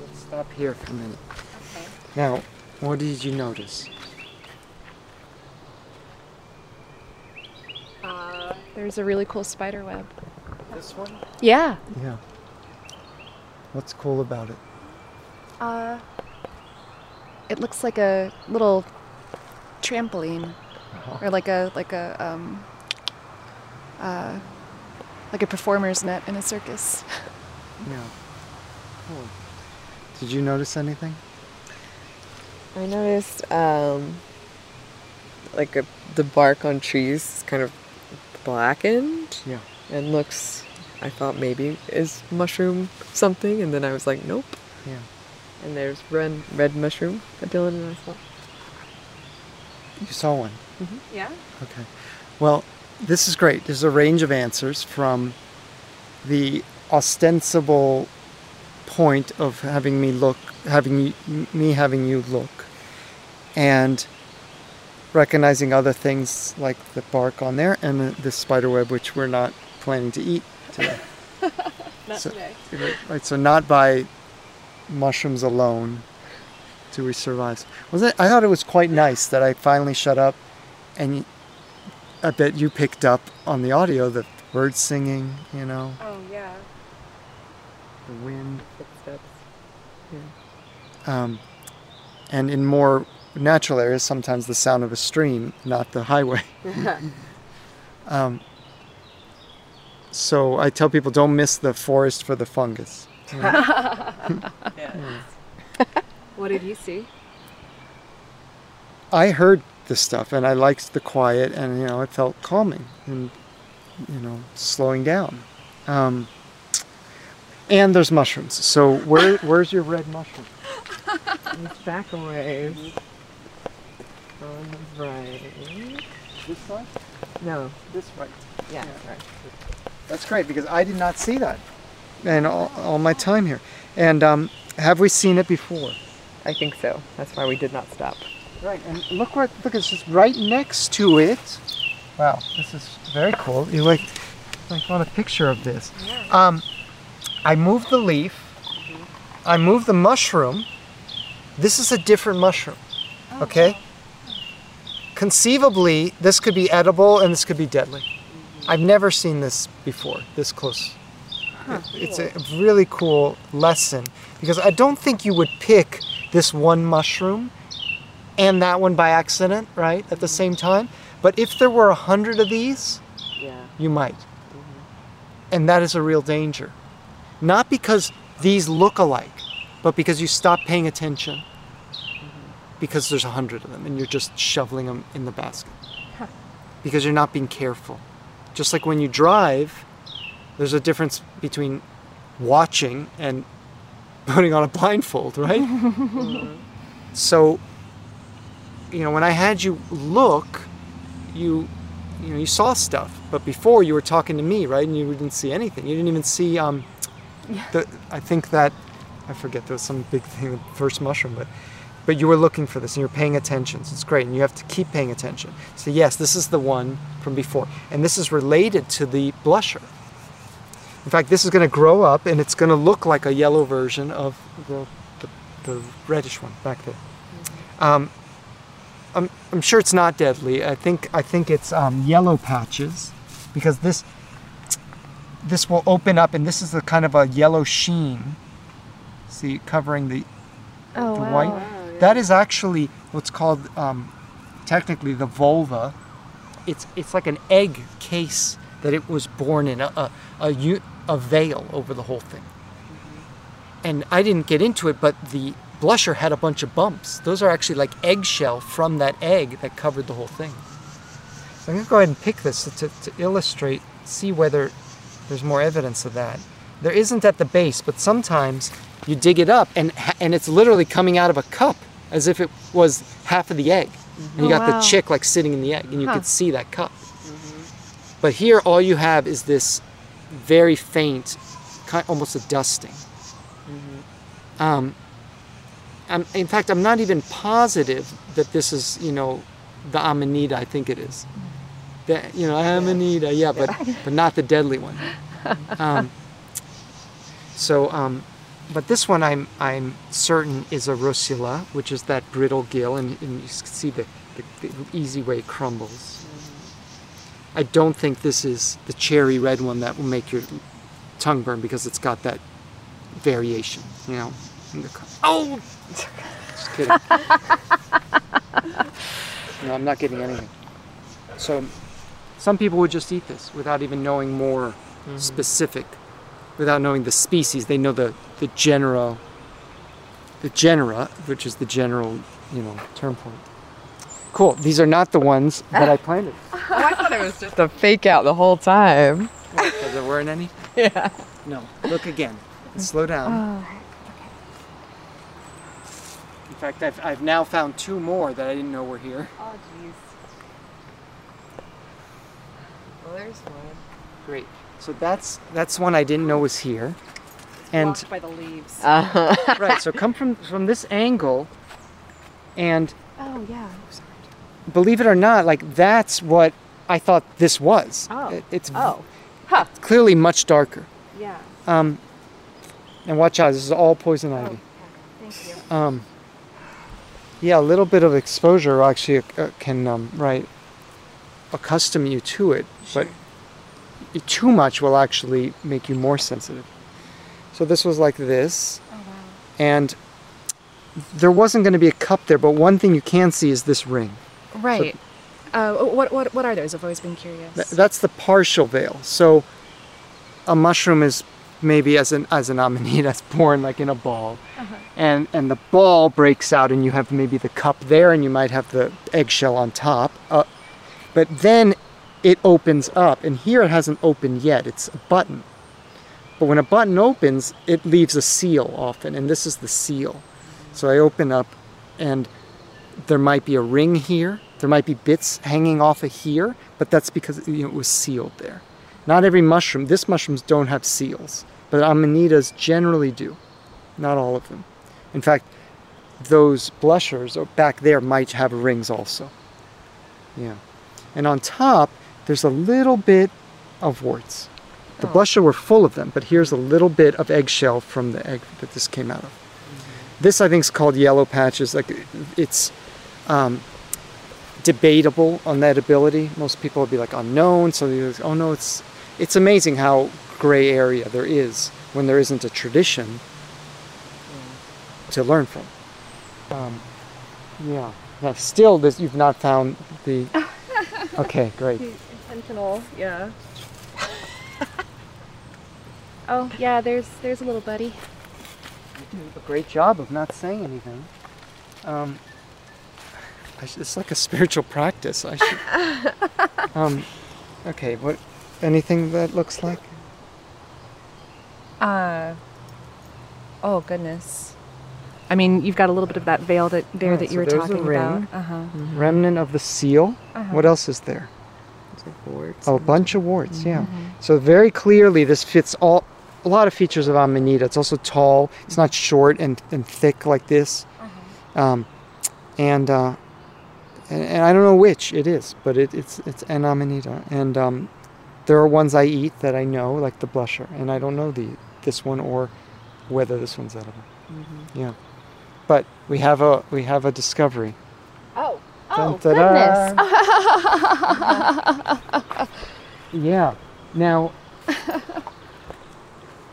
Speaker 6: Let's stop here for a minute. Now, what did you notice?
Speaker 7: Uh, there's a really cool spider web.
Speaker 6: This one?
Speaker 7: Yeah.
Speaker 6: Yeah. What's cool about it?
Speaker 7: Uh, it looks like a little trampoline, or like a like a um, uh, like a performer's net in a circus.
Speaker 6: Yeah. Cool. Did you notice anything?
Speaker 1: I noticed um, like a, the bark on trees is kind of blackened.
Speaker 6: Yeah.
Speaker 1: And looks, I thought maybe is mushroom something, and then I was like, nope.
Speaker 6: Yeah.
Speaker 1: And there's red red mushroom that Dylan and I saw.
Speaker 6: You saw one.
Speaker 7: Yeah.
Speaker 6: Okay. Well, this is great. There's a range of answers from the ostensible point of having me look, having you, me having you look, and recognizing other things like the bark on there and the, the spider web, which we're not planning to eat today.
Speaker 7: Not
Speaker 6: So-
Speaker 7: today.
Speaker 6: Right. So not by mushrooms alone do we survive. Was it? I thought it was quite nice that I finally shut up, and I bet you picked up on the audio the birds singing. You know,
Speaker 7: Oh yeah.
Speaker 6: the wind.
Speaker 1: Footsteps. Yeah.
Speaker 6: Um, and in more natural areas, sometimes the sound of a stream, not the highway. um, so I tell people don't miss the forest for the fungus.
Speaker 7: What did you see?
Speaker 6: I heard the stuff and I liked the quiet and you know it felt calming and you know slowing down. Um, and there's mushrooms. So where where's your red mushroom?
Speaker 1: It's back away. On the right.
Speaker 6: This side?
Speaker 1: No.
Speaker 6: This right.
Speaker 1: Yeah, right.
Speaker 6: That's great because I did not see that, and all, all my time here. And um, have we seen it before?
Speaker 1: I think so. That's why we did not stop.
Speaker 6: Right, and look what look it's just right next to it. Wow, this is very cool. You like like want a picture of this. Um, I moved the leaf. I moved the mushroom. This is a different mushroom. Okay. Conceivably, this could be edible and this could be deadly. I've never seen this before, this close. It's a really cool lesson because I don't think you would pick this one mushroom and that one by accident, right, at the same time. But if there were a hundred of these,
Speaker 11: Yeah.
Speaker 6: you might. Mm-hmm. And that is a real danger. Not because these look alike, but because you stop paying attention. Mm-hmm. Because there's a hundred of them and you're just shoveling them in the basket.
Speaker 4: Huh.
Speaker 6: Because you're not being careful. Just like when you drive, there's a difference between watching and putting on a blindfold, right? So, you know, when I had you look, you you know, you saw stuff, but before you were talking to me, right? And you didn't see anything. You didn't even see um the I think that I forget there was some big thing, the first mushroom, but but you were looking for this and you're paying attention. So it's great, and you have to keep paying attention. So yes, this is the one from before, and this is related to the blusher. In fact, this is going to grow up, and it's going to look like a yellow version of the the, the reddish one back there. Um, I'm, I'm sure it's not deadly. I think I think it's um, yellow patches, because this this will open up, and this is a kind of a yellow sheen. See, covering the
Speaker 4: Oh,
Speaker 6: the
Speaker 4: wow.
Speaker 6: white. That is actually what's called um, technically the volva. It's it's like an egg case that it was born in, A a a veil over the whole thing. And I didn't get into it, but the blusher had a bunch of bumps. Those are actually like eggshell from that egg that covered the whole thing. So I'm gonna go ahead and pick this to, to illustrate, see whether there's more evidence of that. There isn't at the base, but sometimes you dig it up and and it's literally coming out of a cup as if it was half of the egg. And you
Speaker 4: Oh,
Speaker 6: got
Speaker 4: wow.
Speaker 6: the chick like sitting in the egg, and you
Speaker 4: Huh.
Speaker 6: could see that cup. But here, all you have is this very faint, kind almost a dusting. Um, I'm, in fact, I'm not even positive that this is, you know, the Amanita. I think it is. The, you know, Amanita, yeah, but but not the deadly one. Um, so, um, but this one I'm I'm certain is a Russula, which is that brittle gill, and, and you can see the, the, the easy way it crumbles. I don't think this is the cherry red one that will make your tongue burn because it's got that variation, you know. Oh, just kidding. no, I'm not getting anything. So, some people would just eat this without even knowing more mm-hmm. specific, without knowing the species. They know the the genera, the genera, which is the general, you know, term for it. Cool. These are not the ones that I planted.
Speaker 1: Oh, I thought it was just a fake out the whole time.
Speaker 6: Because there weren't any?
Speaker 1: Yeah.
Speaker 6: No. Look again. Slow down. In fact, I've, I've now found two more that I didn't know were here.
Speaker 1: Oh, jeez. Well, there's one.
Speaker 6: Great. So that's that's one I didn't know was here. And
Speaker 7: by the leaves.
Speaker 1: Uh-huh.
Speaker 6: right, so come from from this angle and
Speaker 7: Oh yeah.
Speaker 6: believe it or not, like that's what I thought this was.
Speaker 7: Oh.
Speaker 6: It- It's
Speaker 7: Oh. Huh.
Speaker 6: clearly much darker.
Speaker 7: Yeah.
Speaker 6: Um, and watch out, this is all poison ivy.
Speaker 7: Thank you.
Speaker 6: Um, yeah, a little bit of exposure actually uh, can, um, right, accustom you to it, but too much will actually make you more sensitive. So this was like this, and there wasn't going to be a cup there, but one thing you can see is this ring.
Speaker 7: Right. uh, what what what are those? I've always been curious.
Speaker 6: Th- That's the partial veil. So a mushroom is maybe as an as an amanita that's born like in a ball. And and the ball breaks out and you have maybe the cup there and you might have the eggshell on top. Uh, but then it opens up and here it hasn't opened yet. It's a button. But when a button opens, it leaves a seal often and this is the seal. So I open up and there might be a ring here. There might be bits hanging off of here, but that's because you know, it was sealed there. Not every mushroom, this mushrooms don't have seals, but amanitas generally do. Not all of them. In fact, those blushers or back there might have rings also. Yeah. And on top, there's a little bit of warts. The blusher were full of them, but here's a little bit of eggshell from the egg that this came out of. This I think is called yellow patches. Like it's um, debatable on that ability. Most people would be like unknown. So like, oh no, it's it's amazing how gray area there is when there isn't a tradition to learn from. Um, yeah. Now, still, this you've not found the. Okay, great.
Speaker 7: Intentional, yeah. oh yeah, there's there's a little buddy.
Speaker 6: You do a great job of not saying anything. Um, I should, it's like a spiritual practice. I should. um, okay. What? Anything that looks like?
Speaker 7: Uh. Oh goodness. I mean, you've got a little bit of that veil that there
Speaker 6: Alright,
Speaker 7: that
Speaker 6: so
Speaker 7: you were
Speaker 6: there's a
Speaker 7: talking
Speaker 6: ring.
Speaker 7: about. Uh huh.
Speaker 6: Remnant of the seal.
Speaker 7: Uh-huh.
Speaker 6: What else is there?
Speaker 1: warts.
Speaker 6: Oh, a bunch of warts. Yeah.
Speaker 7: Mm-hmm.
Speaker 6: So very clearly, this fits all a lot of features of Amanita. It's also tall. It's not short and, and thick like this.
Speaker 7: Uh-huh.
Speaker 6: Um, and, uh, and and I don't know which it is, but it, it's it's an Amanita. And um, there are ones I eat that I know, like the blusher, and I don't know the this one or whether this one's edible. Yeah. But we have a we have a discovery.
Speaker 7: Oh. Oh goodness.
Speaker 6: Yeah. Now.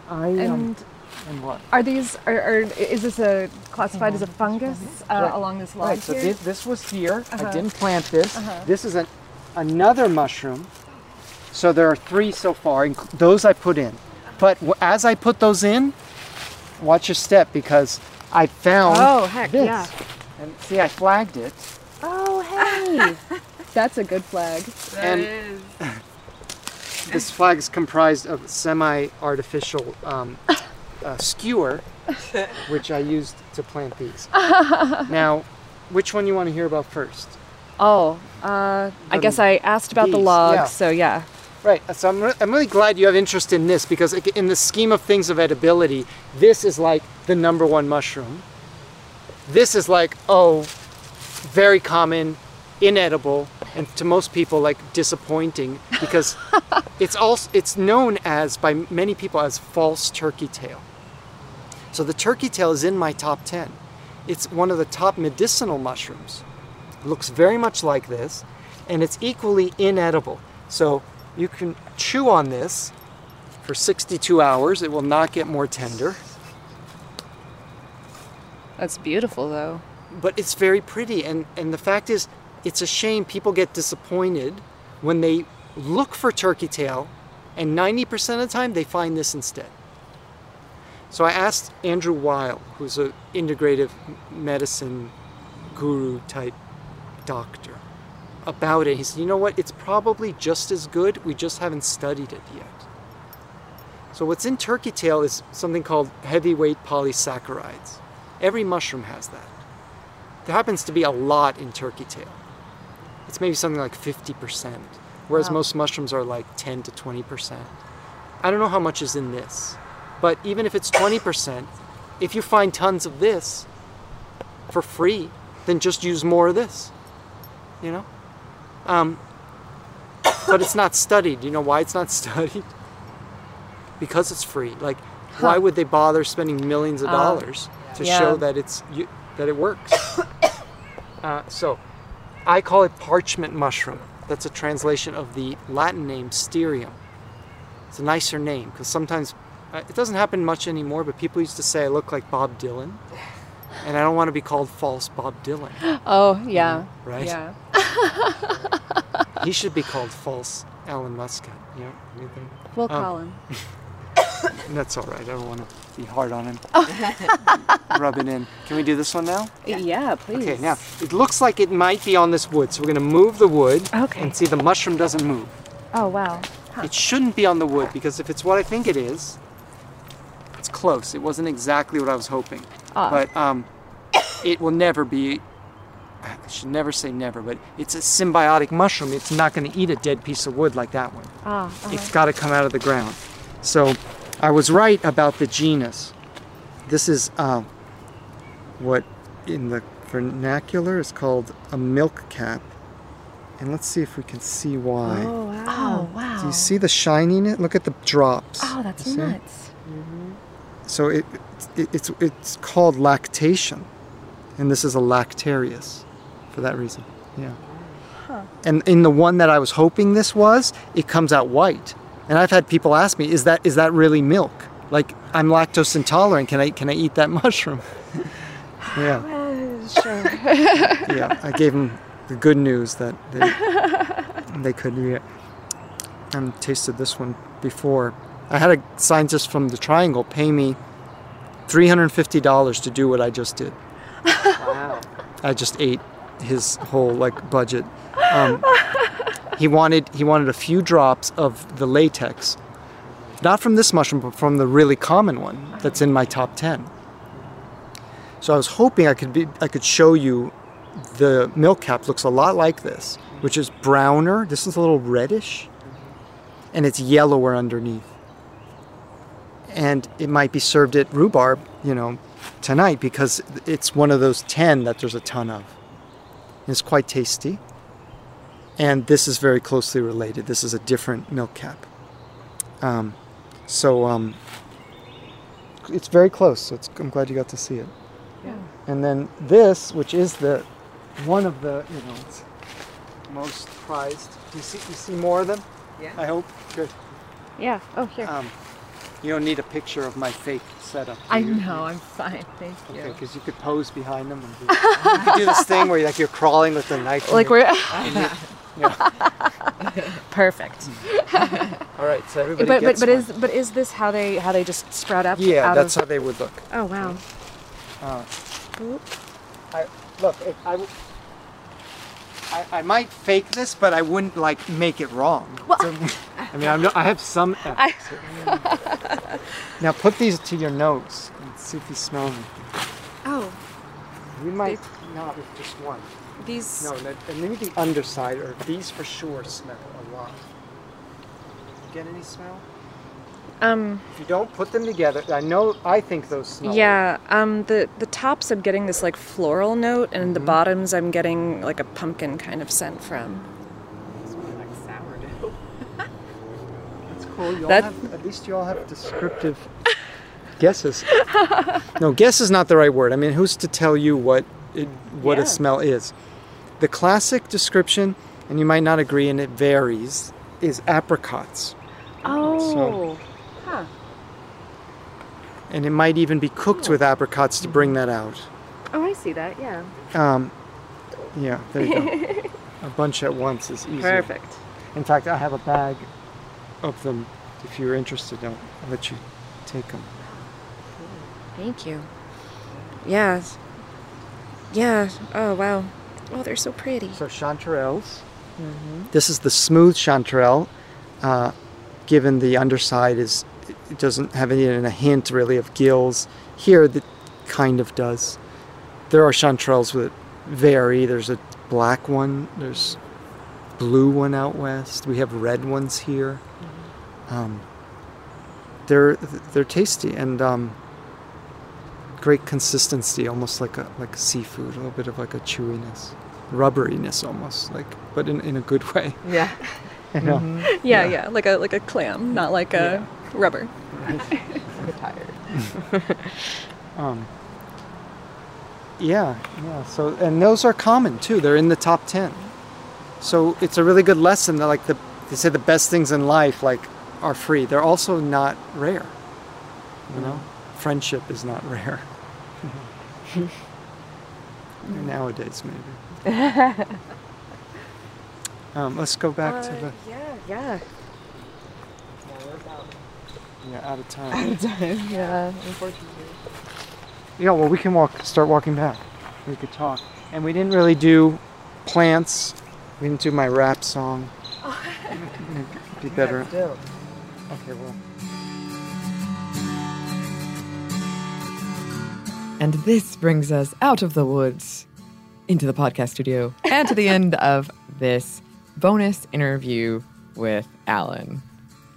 Speaker 6: I um,
Speaker 7: and
Speaker 6: and what?
Speaker 7: are these are, are is this a classified as a fungus uh,
Speaker 6: Right.
Speaker 7: along this line?
Speaker 6: Right, so this, this was here. I
Speaker 7: Uh-huh.
Speaker 6: didn't plant this.
Speaker 7: Uh-huh.
Speaker 6: This is an, another mushroom. So there are three so far. inc- Those I put in. But as I put those in, watch your step because I found
Speaker 7: Oh, heck,
Speaker 6: this.
Speaker 7: yeah.
Speaker 6: And see, I flagged it.
Speaker 7: Oh hey, that's a good flag.
Speaker 6: and this flag is comprised of semi-artificial um, uh, skewer, which I used to plant these. now, which one you want to hear about first?
Speaker 7: Oh, uh, I guess I asked about the
Speaker 6: bees,
Speaker 7: logs,
Speaker 6: yeah.
Speaker 7: so yeah.
Speaker 6: Right. So I'm, re- I'm really glad you have interest in this because in the scheme of things of edibility, this is like the number one mushroom. This is like, oh, very common, inedible, and to most people like disappointing because it's also it's known as by many people as false turkey tail. So the turkey tail is in my top 10. It's one of the top medicinal mushrooms. looks very much like this, and it's equally inedible. So you can chew on this for 62 hours. It will not get more tender,
Speaker 7: That's beautiful though.
Speaker 6: but it's very pretty. And, and the fact is, it's a shame people get disappointed when they look for turkey tail, and 90% of the time they find this instead. So I asked Andrew Weil, who's an integrative medicine guru type doctor, about it. He said, you know what? It's probably just as good. We just haven't studied it yet. So what's in turkey tail is something called heavyweight polysaccharides. Every mushroom has that. There happens to be a lot in turkey tail. It's maybe something like 50%, whereas
Speaker 7: Wow.
Speaker 6: most mushrooms are like 10 to 20%. I don't know how much is in this, but even if it's 20%, if you find tons of this for free, then just use more of this. You know? Um, but it's not studied. You know why it's not studied? Because it's free. Like, why would they bother spending millions of
Speaker 7: Oh,
Speaker 6: dollars to
Speaker 7: yeah.
Speaker 6: show that it's you, that it works? uh, so, I call it parchment mushroom. That's a translation of the Latin name Stereum. It's a nicer name because sometimes uh, it doesn't happen much anymore, but people used to say I look like Bob Dylan, and I don't want to be called false Bob Dylan.
Speaker 7: Oh yeah.
Speaker 6: right?
Speaker 7: Yeah.
Speaker 6: he should be called false Alan Muskat. You know, anything?
Speaker 7: We'll
Speaker 6: Um,
Speaker 7: call him.
Speaker 6: That's all right. I don't want to be hard on him. Rub it in. Can we do this one now?
Speaker 7: Yeah, please.
Speaker 6: Okay, now it looks like it might be on this wood, so we're going to move the wood.
Speaker 7: Okay.
Speaker 6: And see, the mushroom doesn't move.
Speaker 7: Oh wow. Huh.
Speaker 6: It shouldn't be on the wood because if it's what I think it is, it's close. It wasn't exactly what I was hoping. But um, it will never be. I should never say never, but it's a symbiotic mushroom. It's not going to eat a dead piece of wood like that one.
Speaker 7: Ah. uh-huh.
Speaker 6: It's got to come out of the ground. So I was right about the genus. This is uh, what in the vernacular is called a milk cap. And let's see if we can see why.
Speaker 7: Oh wow. Oh wow.
Speaker 6: Do you see the shiny in it? Look at the drops.
Speaker 7: Oh, that's
Speaker 6: You see?
Speaker 7: nuts.
Speaker 6: So it, it it's it's called lactation, and this is a lactarius, for that reason. Yeah.
Speaker 7: Huh.
Speaker 6: And in the one that I was hoping this was, it comes out white. And I've had people ask me, "Is that is that really milk? Like I'm lactose intolerant. Can I can I eat that mushroom?" yeah,
Speaker 7: sure.
Speaker 6: yeah. I gave them the good news that they, they could eat it. And tasted this one before. I had a scientist from the Triangle pay me three hundred and fifty dollars to do what I just did.
Speaker 1: Wow.
Speaker 6: I just ate his whole like budget. Um, he wanted he wanted a few drops of the latex, not from this mushroom, but from the really common one that's in my top ten. So I was hoping I could be I could show you the milk cap looks a lot like this, which is browner. This is a little reddish, and it's yellower underneath. And it might be served at rhubarb, you know, tonight because it's one of those ten that there's a ton of. It's quite tasty. And this is very closely related. This is a different milk cap. Um, so um, it's very close. So it's, I'm glad you got to see it.
Speaker 7: Yeah.
Speaker 6: And then this, which is the one of the you know it's most prized. Do you see you see more of them?
Speaker 7: Yeah.
Speaker 6: I hope. Good.
Speaker 7: Yeah. Oh, here.
Speaker 6: Um, you don't need a picture of my fake setup.
Speaker 7: I
Speaker 6: you?
Speaker 7: know. I'm fine. Thank you.
Speaker 6: Okay, because you could pose behind them. And do, you could do this thing where like you're crawling with the knife.
Speaker 7: Like we're-
Speaker 6: yeah.
Speaker 7: Perfect.
Speaker 6: All right, so everybody
Speaker 7: but but but is but is this how they how they just sprout up?
Speaker 6: Yeah, that's how they would look.
Speaker 7: Oh wow.
Speaker 6: Uh,
Speaker 7: Oop.
Speaker 6: I, look, I, w- I, I might fake this, but I wouldn't like make it wrong. So- I mean, I'm, no- I have some.
Speaker 7: I-
Speaker 6: now put these to your nose and see if you smell them.
Speaker 7: Oh,
Speaker 6: You might not with just one.
Speaker 7: these.
Speaker 6: No, that, and maybe the underside, or these for sure smell a lot. You get any smell?
Speaker 7: Um.
Speaker 6: If you don't put them together, I know. I think those smell.
Speaker 7: Yeah. Um. The the tops I'm getting this like floral note, and
Speaker 6: Mm-hmm.
Speaker 7: the bottoms I'm getting like a pumpkin kind of scent from.
Speaker 1: like sourdough.
Speaker 6: That's cool. You all
Speaker 7: That-
Speaker 6: have, at least you all have descriptive guesses. no, guess is not the right word. I mean, who's to tell you what it, what
Speaker 7: Yeah.
Speaker 6: a smell is? The classic description, and you might not agree, and it varies, is apricots,
Speaker 7: Oh. Huh.
Speaker 6: and it might even be cooked with apricots to bring that out.
Speaker 7: Oh, I see that. Yeah.
Speaker 6: Um, yeah, there you go. a bunch at once is easier.
Speaker 7: Perfect.
Speaker 6: In fact, I have a bag of them. If you're interested, I'll, I'll let you take them.
Speaker 7: Thank you. Yeah. Yeah. Oh wow. Oh, they're so pretty.
Speaker 6: So chanterelles. This is the smooth chanterelle. Uh, given the underside is, it doesn't have any a hint really of gills. Here, that kind of does. There are chanterelles that vary. There's a black one. There's blue one out west. We have red ones here. Um, they're they're tasty and um, great consistency, almost like a like seafood. A little bit of like a chewiness, rubberiness almost, like but in, in a good way.
Speaker 1: Yeah.
Speaker 6: You know?
Speaker 7: Mm-hmm. Yeah, yeah, like a like a clam, not like a rubber.
Speaker 1: I'm tired.
Speaker 6: Um, yeah, yeah. So, and those are common too. They're in the top ten. So it's a really good lesson that, like the they say, the best things in life like are free. They're also not rare. You know, friendship is not rare. Nowadays, maybe. Um, let's go back to the.
Speaker 7: Yeah, yeah.
Speaker 6: Yeah, out of time. out of time.
Speaker 1: yeah, unfortunately.
Speaker 6: Yeah, well, we can walk. Start walking back. We could talk, and we didn't really do plants. We didn't do my rap song. It'd be better. Okay, well.
Speaker 1: And this brings us out of the woods into the podcast studio and to the end of this bonus interview with Alan.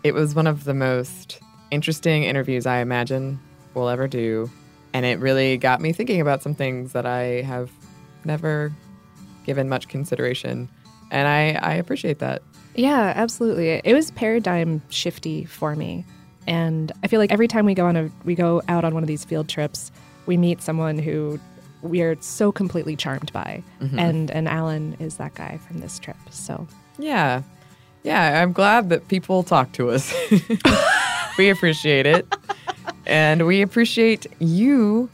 Speaker 1: It was one of the most interesting interviews I imagine we'll ever do. And it really got me thinking about some things that I have never given much consideration. And I, I appreciate that.
Speaker 4: Yeah, absolutely. It was paradigm shifty for me. And I feel like every time we go on a we go out on one of these field trips, we meet someone who we are so completely charmed by.
Speaker 1: Mhm.
Speaker 4: And and Alan is that guy from this trip. So
Speaker 1: Yeah. Yeah, I'm glad that people talk to us. we appreciate it. And we appreciate you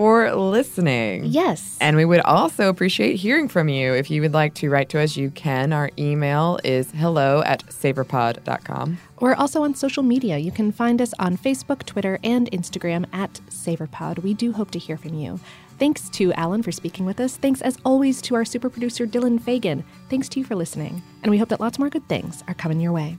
Speaker 1: for listening.
Speaker 4: Yes.
Speaker 1: And we would also appreciate hearing from you. If you would like to write to us, you can. Our email is hello at savorpod.com.
Speaker 4: We're also on social media. You can find us on Facebook, Twitter, and Instagram at Savorpod. We do hope to hear from you. Thanks to Alan for speaking with us. Thanks, as always, to our super producer, Dylan Fagan. Thanks to you for listening. And we hope that lots more good things are coming your way.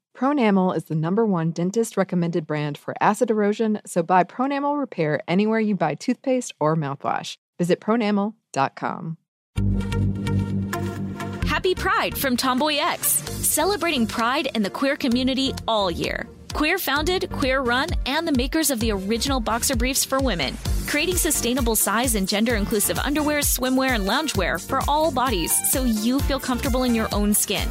Speaker 1: Pronamel is the number one dentist recommended brand for acid erosion, so buy Pronamel Repair anywhere you buy toothpaste or mouthwash. Visit pronamel.com.
Speaker 2: Happy Pride from TomboyX, celebrating pride in the queer community all year. Queer founded, queer run, and the makers of the original boxer briefs for women, creating sustainable size and gender inclusive underwear, swimwear, and loungewear for all bodies so you feel comfortable in your own skin.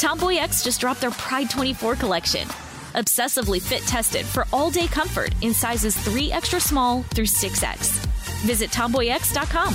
Speaker 2: TomboyX just dropped their Pride 24 collection. Obsessively fit tested for all day comfort in sizes 3 extra small through 6X. Visit tomboyx.com.